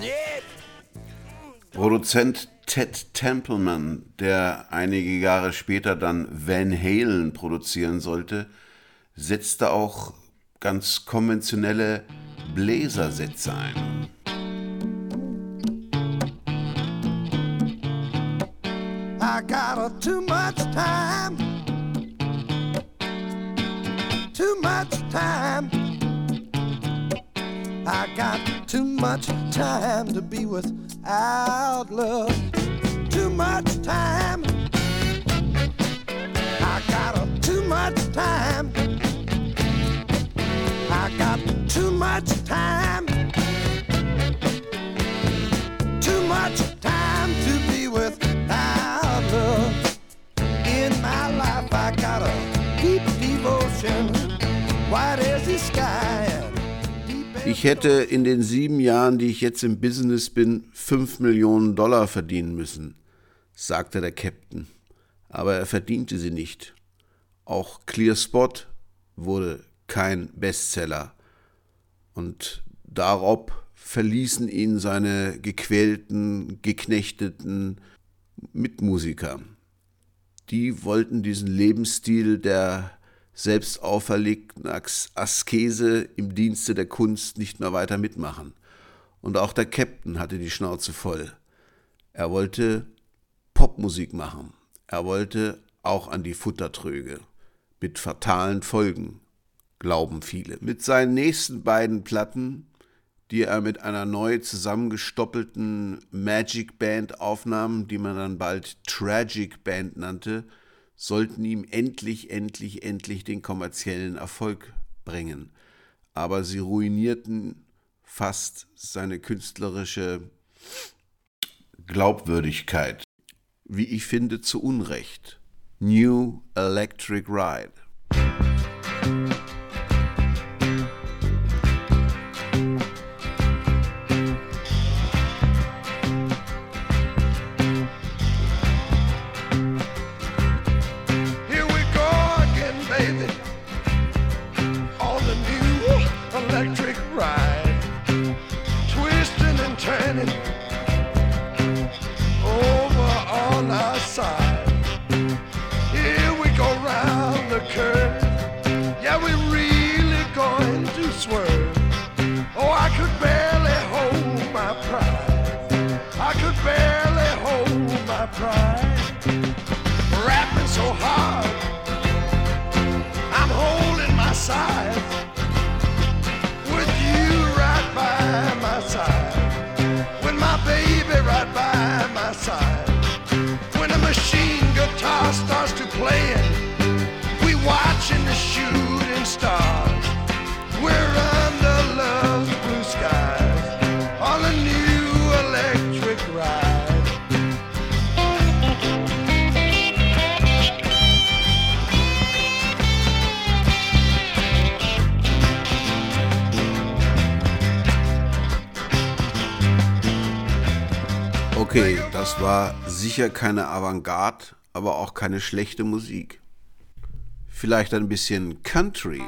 Yeah. Produzent Ted Templeman, der einige Jahre später dann Van Halen produzieren sollte, setzte auch ganz konventionelle Bläsersätze ein. I got too much time. Too much time. I got too much time to be without love. Too much time. I got a too much time. I got too much time. Too much time to be without love. In my life, I got a deep devotion, Ich hätte in den sieben Jahren, die ich jetzt im Business bin, fünf Millionen Dollar verdienen müssen, sagte der Captain. Aber er verdiente sie nicht. Auch Clear Spot wurde kein Bestseller. Und darob verließen ihn seine gequälten, geknechteten Mitmusiker. Die wollten diesen Lebensstil der selbst auferlegten As- Askese im Dienste der Kunst nicht mehr weiter mitmachen. Und auch der Captain hatte die Schnauze voll. Er wollte Popmusik machen. Er wollte auch an die Futtertröge. Mit fatalen Folgen, glauben viele. Mit seinen nächsten beiden Platten, die er mit einer neu zusammengestoppelten Magic Band aufnahm, die man dann bald Tragic Band nannte, sollten ihm endlich, endlich, endlich den kommerziellen Erfolg bringen. Aber sie ruinierten fast seine künstlerische Glaubwürdigkeit. Wie ich finde, zu Unrecht. New Electric Ride. Sicher keine Avantgarde, aber auch keine schlechte Musik. Vielleicht ein bisschen Country.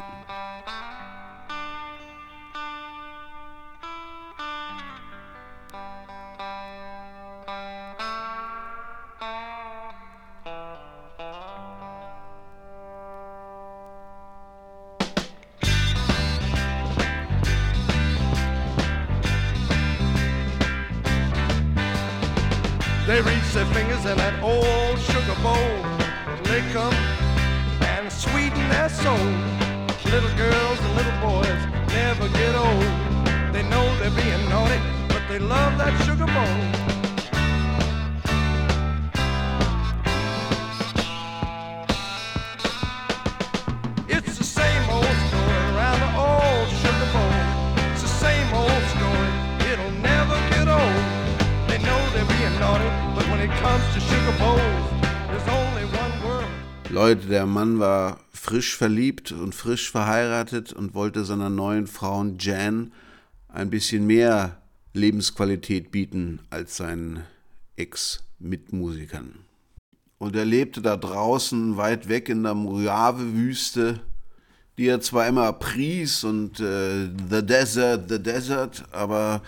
Mann war frisch verliebt und frisch verheiratet und wollte seiner neuen Frau Jan ein bisschen mehr Lebensqualität bieten als seinen Ex-Mitmusikern. Und er lebte da draußen weit weg in der Mojave-Wüste, die er zwar immer pries und äh, The Desert, The Desert, aber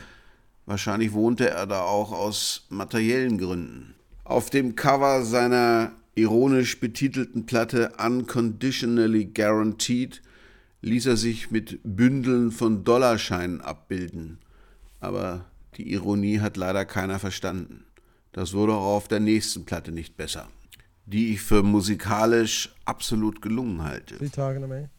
wahrscheinlich wohnte er da auch aus materiellen Gründen. Auf dem Cover seiner ironisch betitelten Platte Unconditionally Guaranteed ließ er sich mit Bündeln von Dollarscheinen abbilden. Aber die Ironie hat leider keiner verstanden. Das wurde auch auf der nächsten Platte nicht besser, die ich für musikalisch absolut gelungen halte. Me?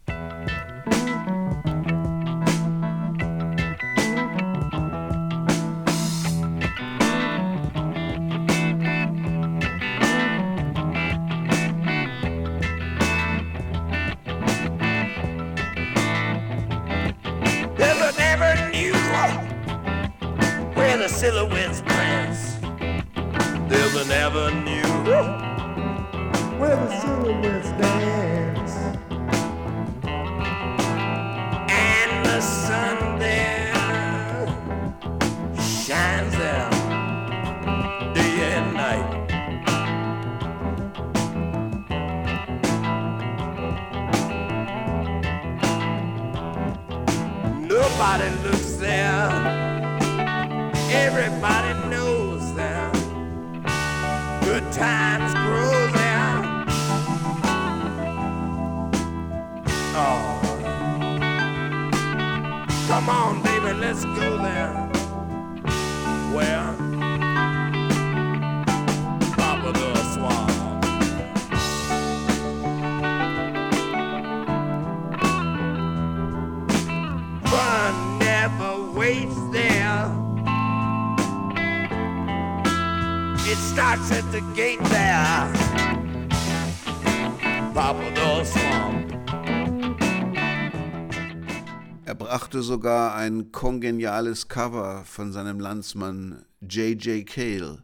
Ein kongeniales Cover von seinem Landsmann J.J. Cale.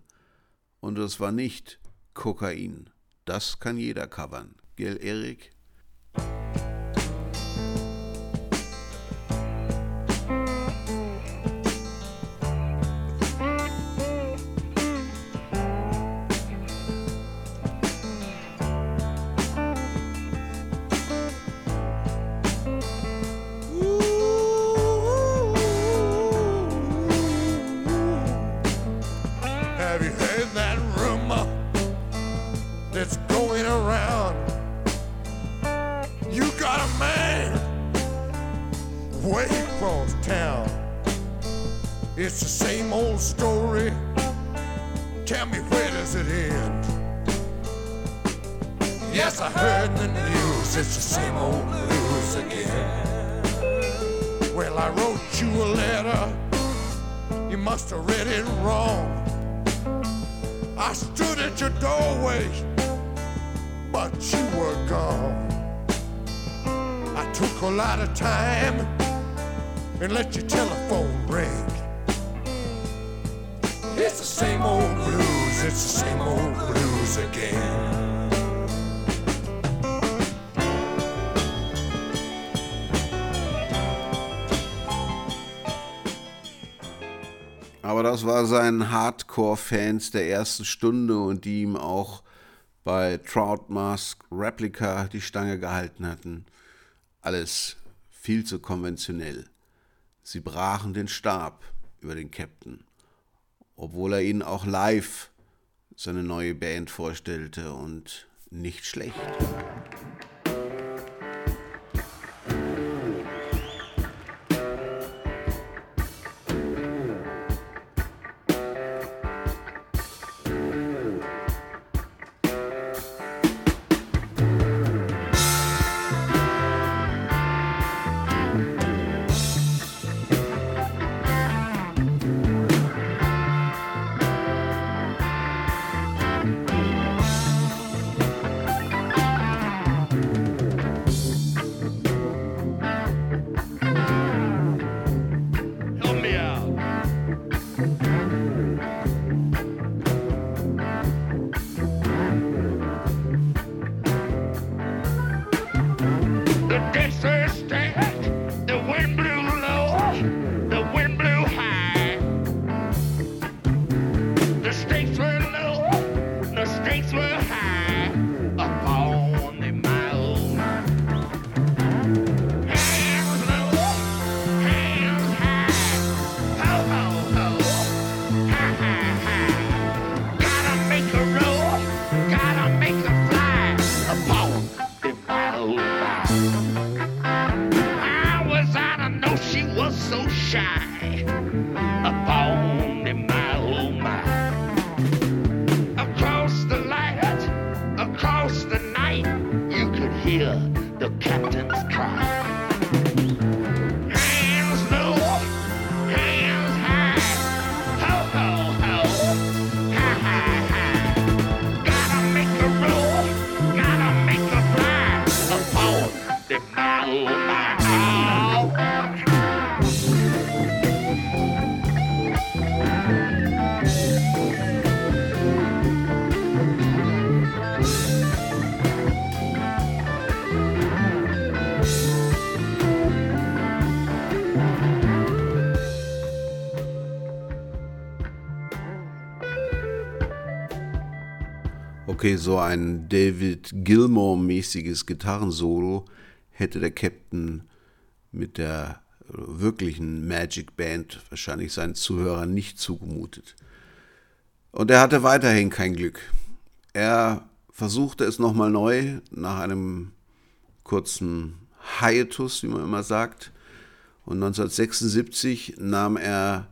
Und es war nicht Kokain. Das kann jeder covern. Gell, Erik? Well, I wrote you a letter. You must have read it wrong. I stood at your doorway, but you were gone. I took a lot of time and let your telephone ring. It's the same old blues, it's the same old blues again. Aber das war seinen Hardcore-Fans der ersten Stunde und die ihm auch bei Trout Mask Replica die Stange gehalten hatten. Alles viel zu konventionell. Sie brachen den Stab über den Captain, obwohl er ihnen auch live seine neue Band vorstellte und nicht schlecht. Okay, so ein David Gilmour-mäßiges Gitarrensolo hätte der Captain mit der wirklichen Magic Band wahrscheinlich seinen Zuhörern nicht zugemutet. Und er hatte weiterhin kein Glück. Er versuchte es nochmal neu nach einem kurzen Hiatus, wie man immer sagt. Und 1976 nahm er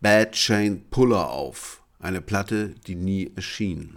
Bad Chain Puller auf, eine Platte, die nie erschien.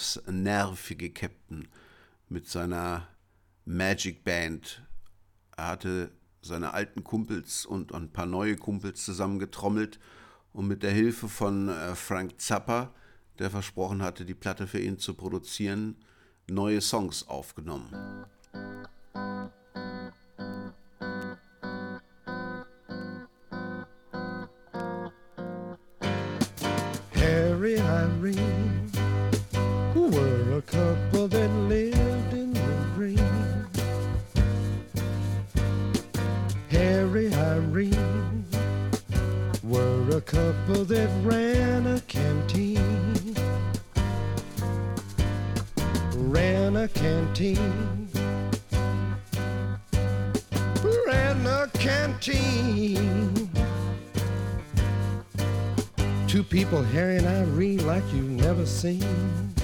Etwas nervige Captain mit seiner Magic Band. Er hatte seine alten Kumpels und ein paar neue Kumpels zusammengetrommelt und mit der Hilfe von äh, Frank Zappa, der versprochen hatte, die Platte für ihn zu produzieren, neue Songs aufgenommen. That ran a canteen. Ran a canteen. Ran a canteen. Two people, Harry and Irene, like you've never seen.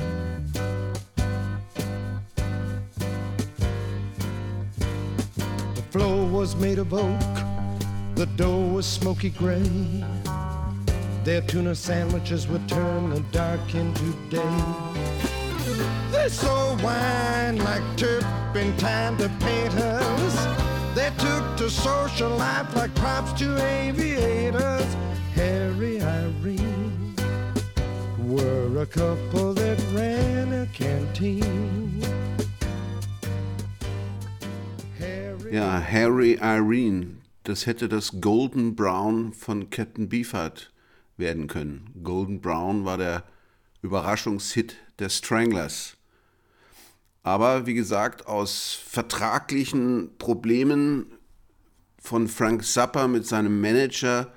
The floor was made of oak, the dough was smoky gray. Their tuna sandwiches would turn the dark into day. They sold wine like turpentine to painters. They took to social life like props to aviators. Harry, Irene were a couple that ran a canteen. Ja, Harry Irene, das hätte das Golden Brown von Captain Beefheart werden können. Golden Brown war der Überraschungshit der Stranglers. Aber wie gesagt, aus vertraglichen Problemen von Frank Zappa mit seinem Manager,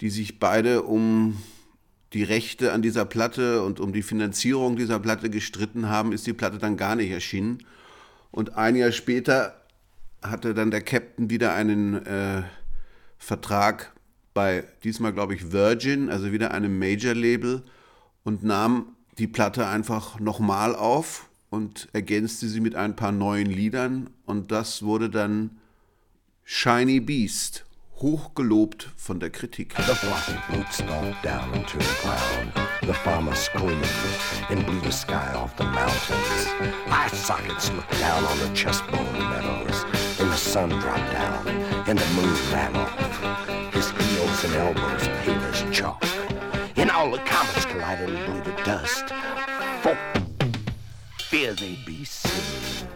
die sich beide um die Rechte an dieser Platte und um die Finanzierung dieser Platte gestritten haben, ist die Platte dann gar nicht erschienen. Und ein Jahr später hatte dann der Captain wieder einen äh, Vertrag bei, diesmal glaube ich, Virgin, also wieder einem Major-Label und nahm die Platte einfach nochmal auf und ergänzte sie mit ein paar neuen Liedern und das wurde dann Shiny Beast, hochgelobt von der Kritik. The floppy boots stomped down into the ground. The farmer screamed and blew the sky off the mountains. Eye sockets looked down on the chessboard meadows. And the sun dropped down and the moon ran off. Heels and elbows pale as chalk. And all the comets collided and blew to dust. For fear they'd be seen.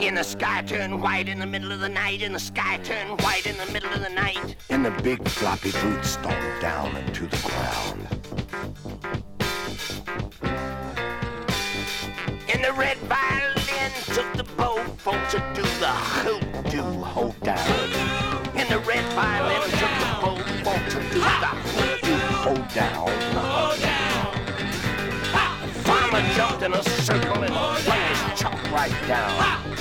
And the sky turned white in the middle of the night, and the sky turned white in the middle of the night. And the big floppy boots stomped down into the ground. And the red violin took for to do the hoodoo hold down. And the red violin took the bow for to do the hoodoo hold down. Farmer jumped in a circle and laid his chalk right down.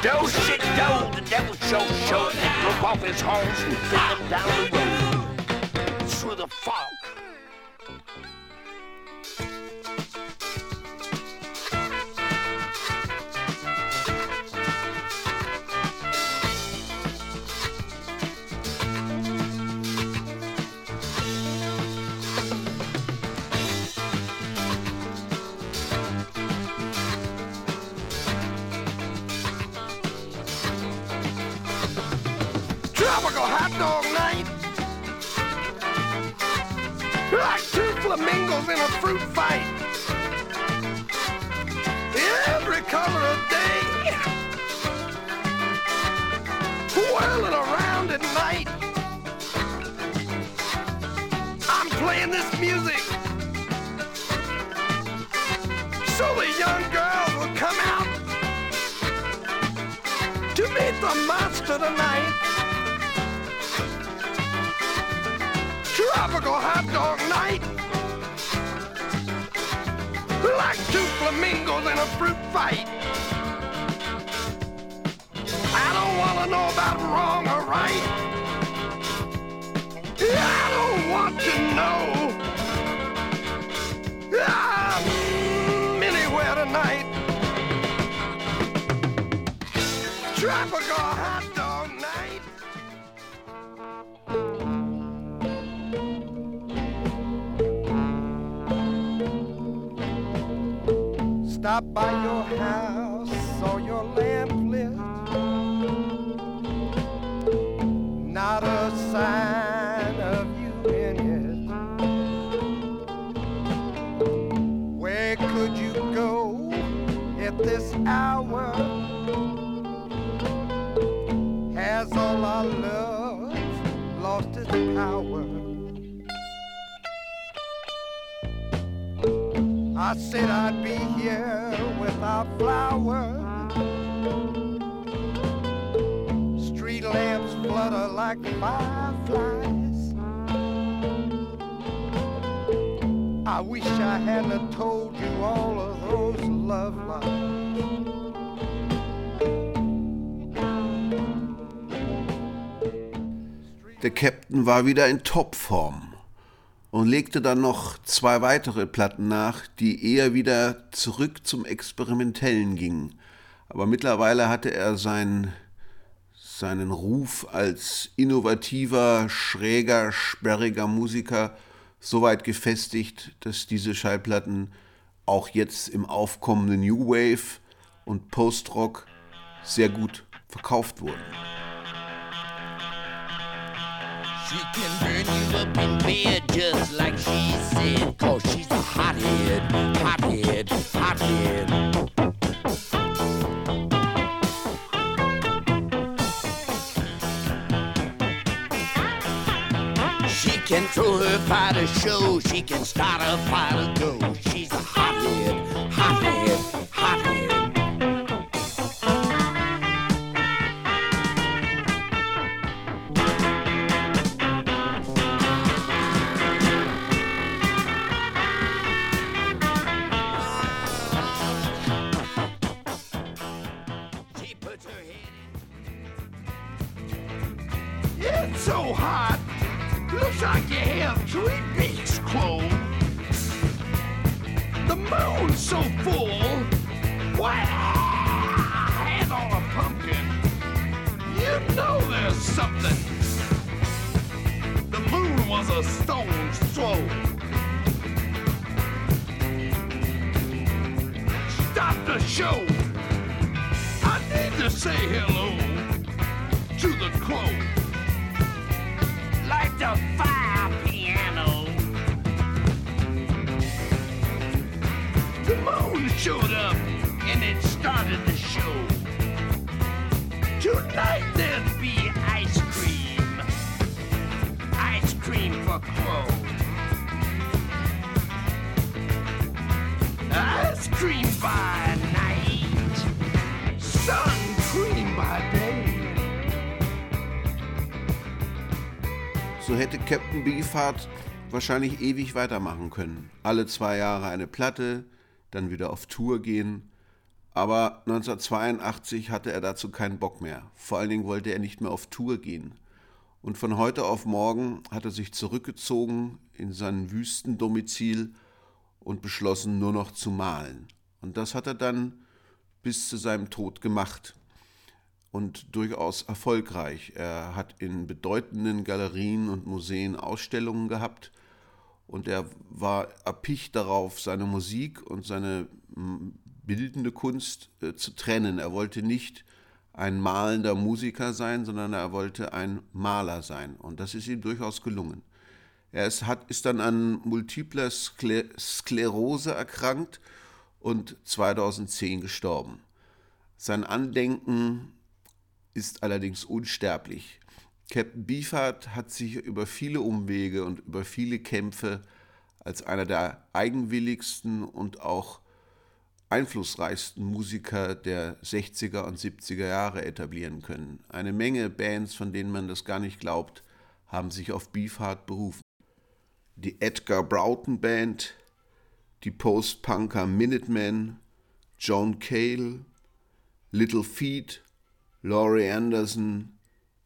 Do shit do, the devil show show. Broke off his horns and threw them down the road. Through the fog. Wieder in Topform und legte dann noch zwei weitere Platten nach, die eher wieder zurück zum Experimentellen gingen. Aber mittlerweile hatte er sein, seinen Ruf als innovativer, schräger, sperriger Musiker so weit gefestigt, dass diese Schallplatten auch jetzt im aufkommenden New Wave und Post-Rock sehr gut verkauft wurden. She can burn you up in bed just like she said. Cause she's a hothead, hothead, hothead. She can throw her fire a show. She can start a fire a go. She's a hothead, hothead. A stone's throw. Stop the show. I need to say hello to the crow. like the fire piano. The moon showed up and it started the show. Tonight there'll be cream by night. Sun cream by day. So hätte Captain Beefheart wahrscheinlich ewig weitermachen können. Alle zwei Jahre eine Platte, dann wieder auf Tour gehen. Aber 1982 hatte er dazu keinen Bock mehr. Vor allen Dingen wollte er nicht mehr auf Tour gehen. Und von heute auf morgen hat er sich zurückgezogen in sein Wüstendomizil und beschlossen, nur noch zu malen. Und das hat er dann bis zu seinem Tod gemacht und durchaus erfolgreich. Er hat in bedeutenden Galerien und Museen Ausstellungen gehabt und er war erpicht darauf, seine Musik und seine bildende Kunst äh, zu trennen. Er wollte nicht ein malender Musiker sein, sondern er wollte ein Maler sein und das ist ihm durchaus gelungen. Er ist, hat, ist dann an multipler Skler Sklerose erkrankt und 2010 gestorben. Sein Andenken ist allerdings unsterblich. Captain Beefheart hat sich über viele Umwege und über viele Kämpfe als einer der eigenwilligsten und auch einflussreichsten Musiker der 60er und 70er Jahre etablieren können. Eine Menge Bands, von denen man das gar nicht glaubt, haben sich auf Beefheart berufen. Die Edgar Broughton Band, die Post-Punker Minutemen, Joan Cale, Little Feet, Laurie Anderson,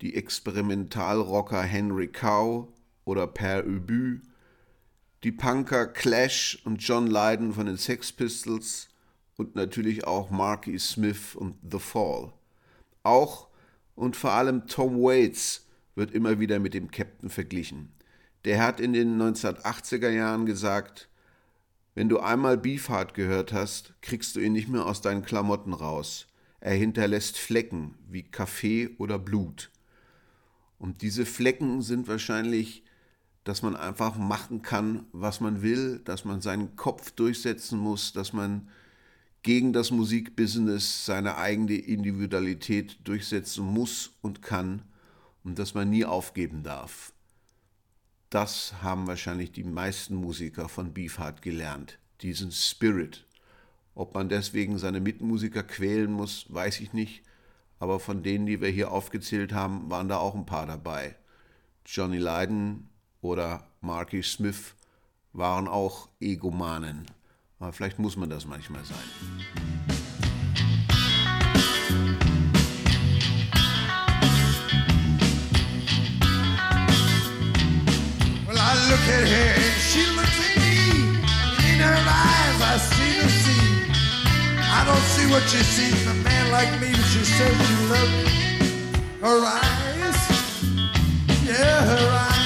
die Experimentalrocker Henry Cow oder Per Ubu, die Punker Clash und John Lydon von den Sex Pistols und natürlich auch Marky Smith und The Fall. Auch und vor allem Tom Waits wird immer wieder mit dem Captain verglichen. Der hat in den 1980er Jahren gesagt, wenn du einmal Beefheart gehört hast, kriegst du ihn nicht mehr aus deinen Klamotten raus. Er hinterlässt Flecken wie Kaffee oder Blut. Und diese Flecken sind wahrscheinlich, dass man einfach machen kann, was man will, dass man seinen Kopf durchsetzen muss, dass man gegen das Musikbusiness seine eigene Individualität durchsetzen muss und kann und dass man nie aufgeben darf. Das haben wahrscheinlich die meisten Musiker von Beefheart gelernt. diesen Spirit. Ob man deswegen seine Mitmusiker quälen muss, weiß ich nicht, aber von denen, die wir hier aufgezählt haben, waren da auch ein paar dabei. Johnny Lydon oder Marky Smith waren auch Egomanen. Aber vielleicht muss man das manchmal sein. Look at her and she looks at me. And in her eyes, I see the sea. I don't see what she sees in a man like me, but she says she loves me. Her eyes, yeah, her eyes.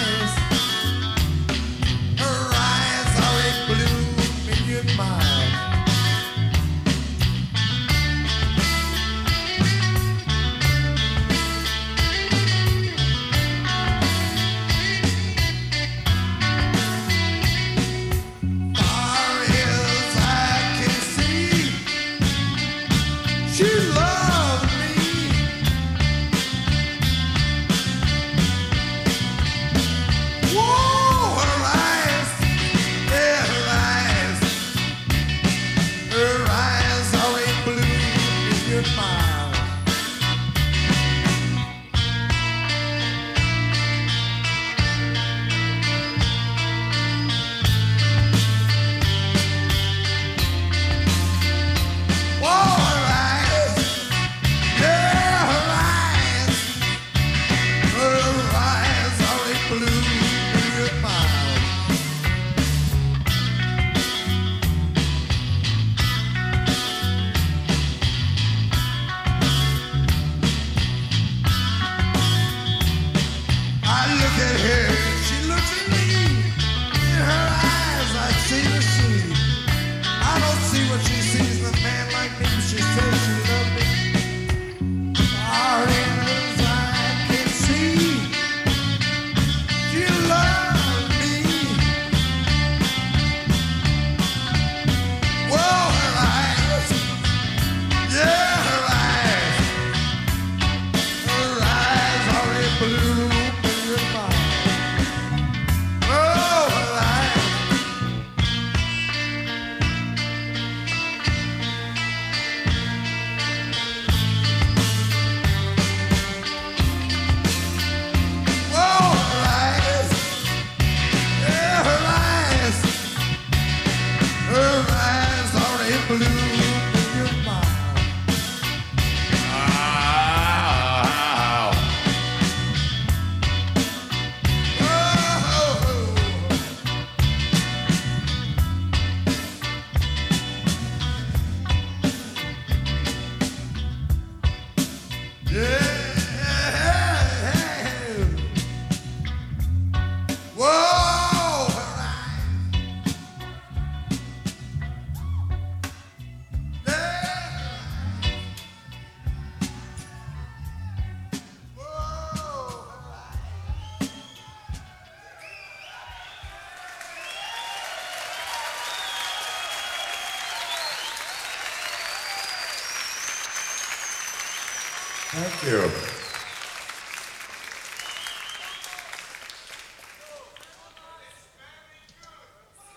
You.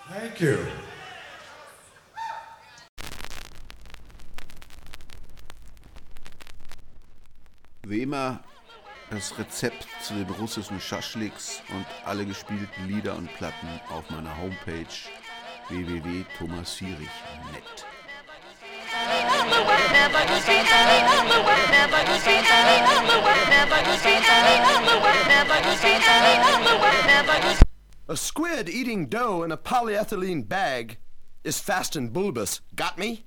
Thank you. Wie immer das Rezept zu den russischen Schaschliks und alle gespielten Lieder und Platten auf meiner Homepage www.thomasfierich.net. A squid eating dough in a polyethylene bag is fast and bulbous. Got me?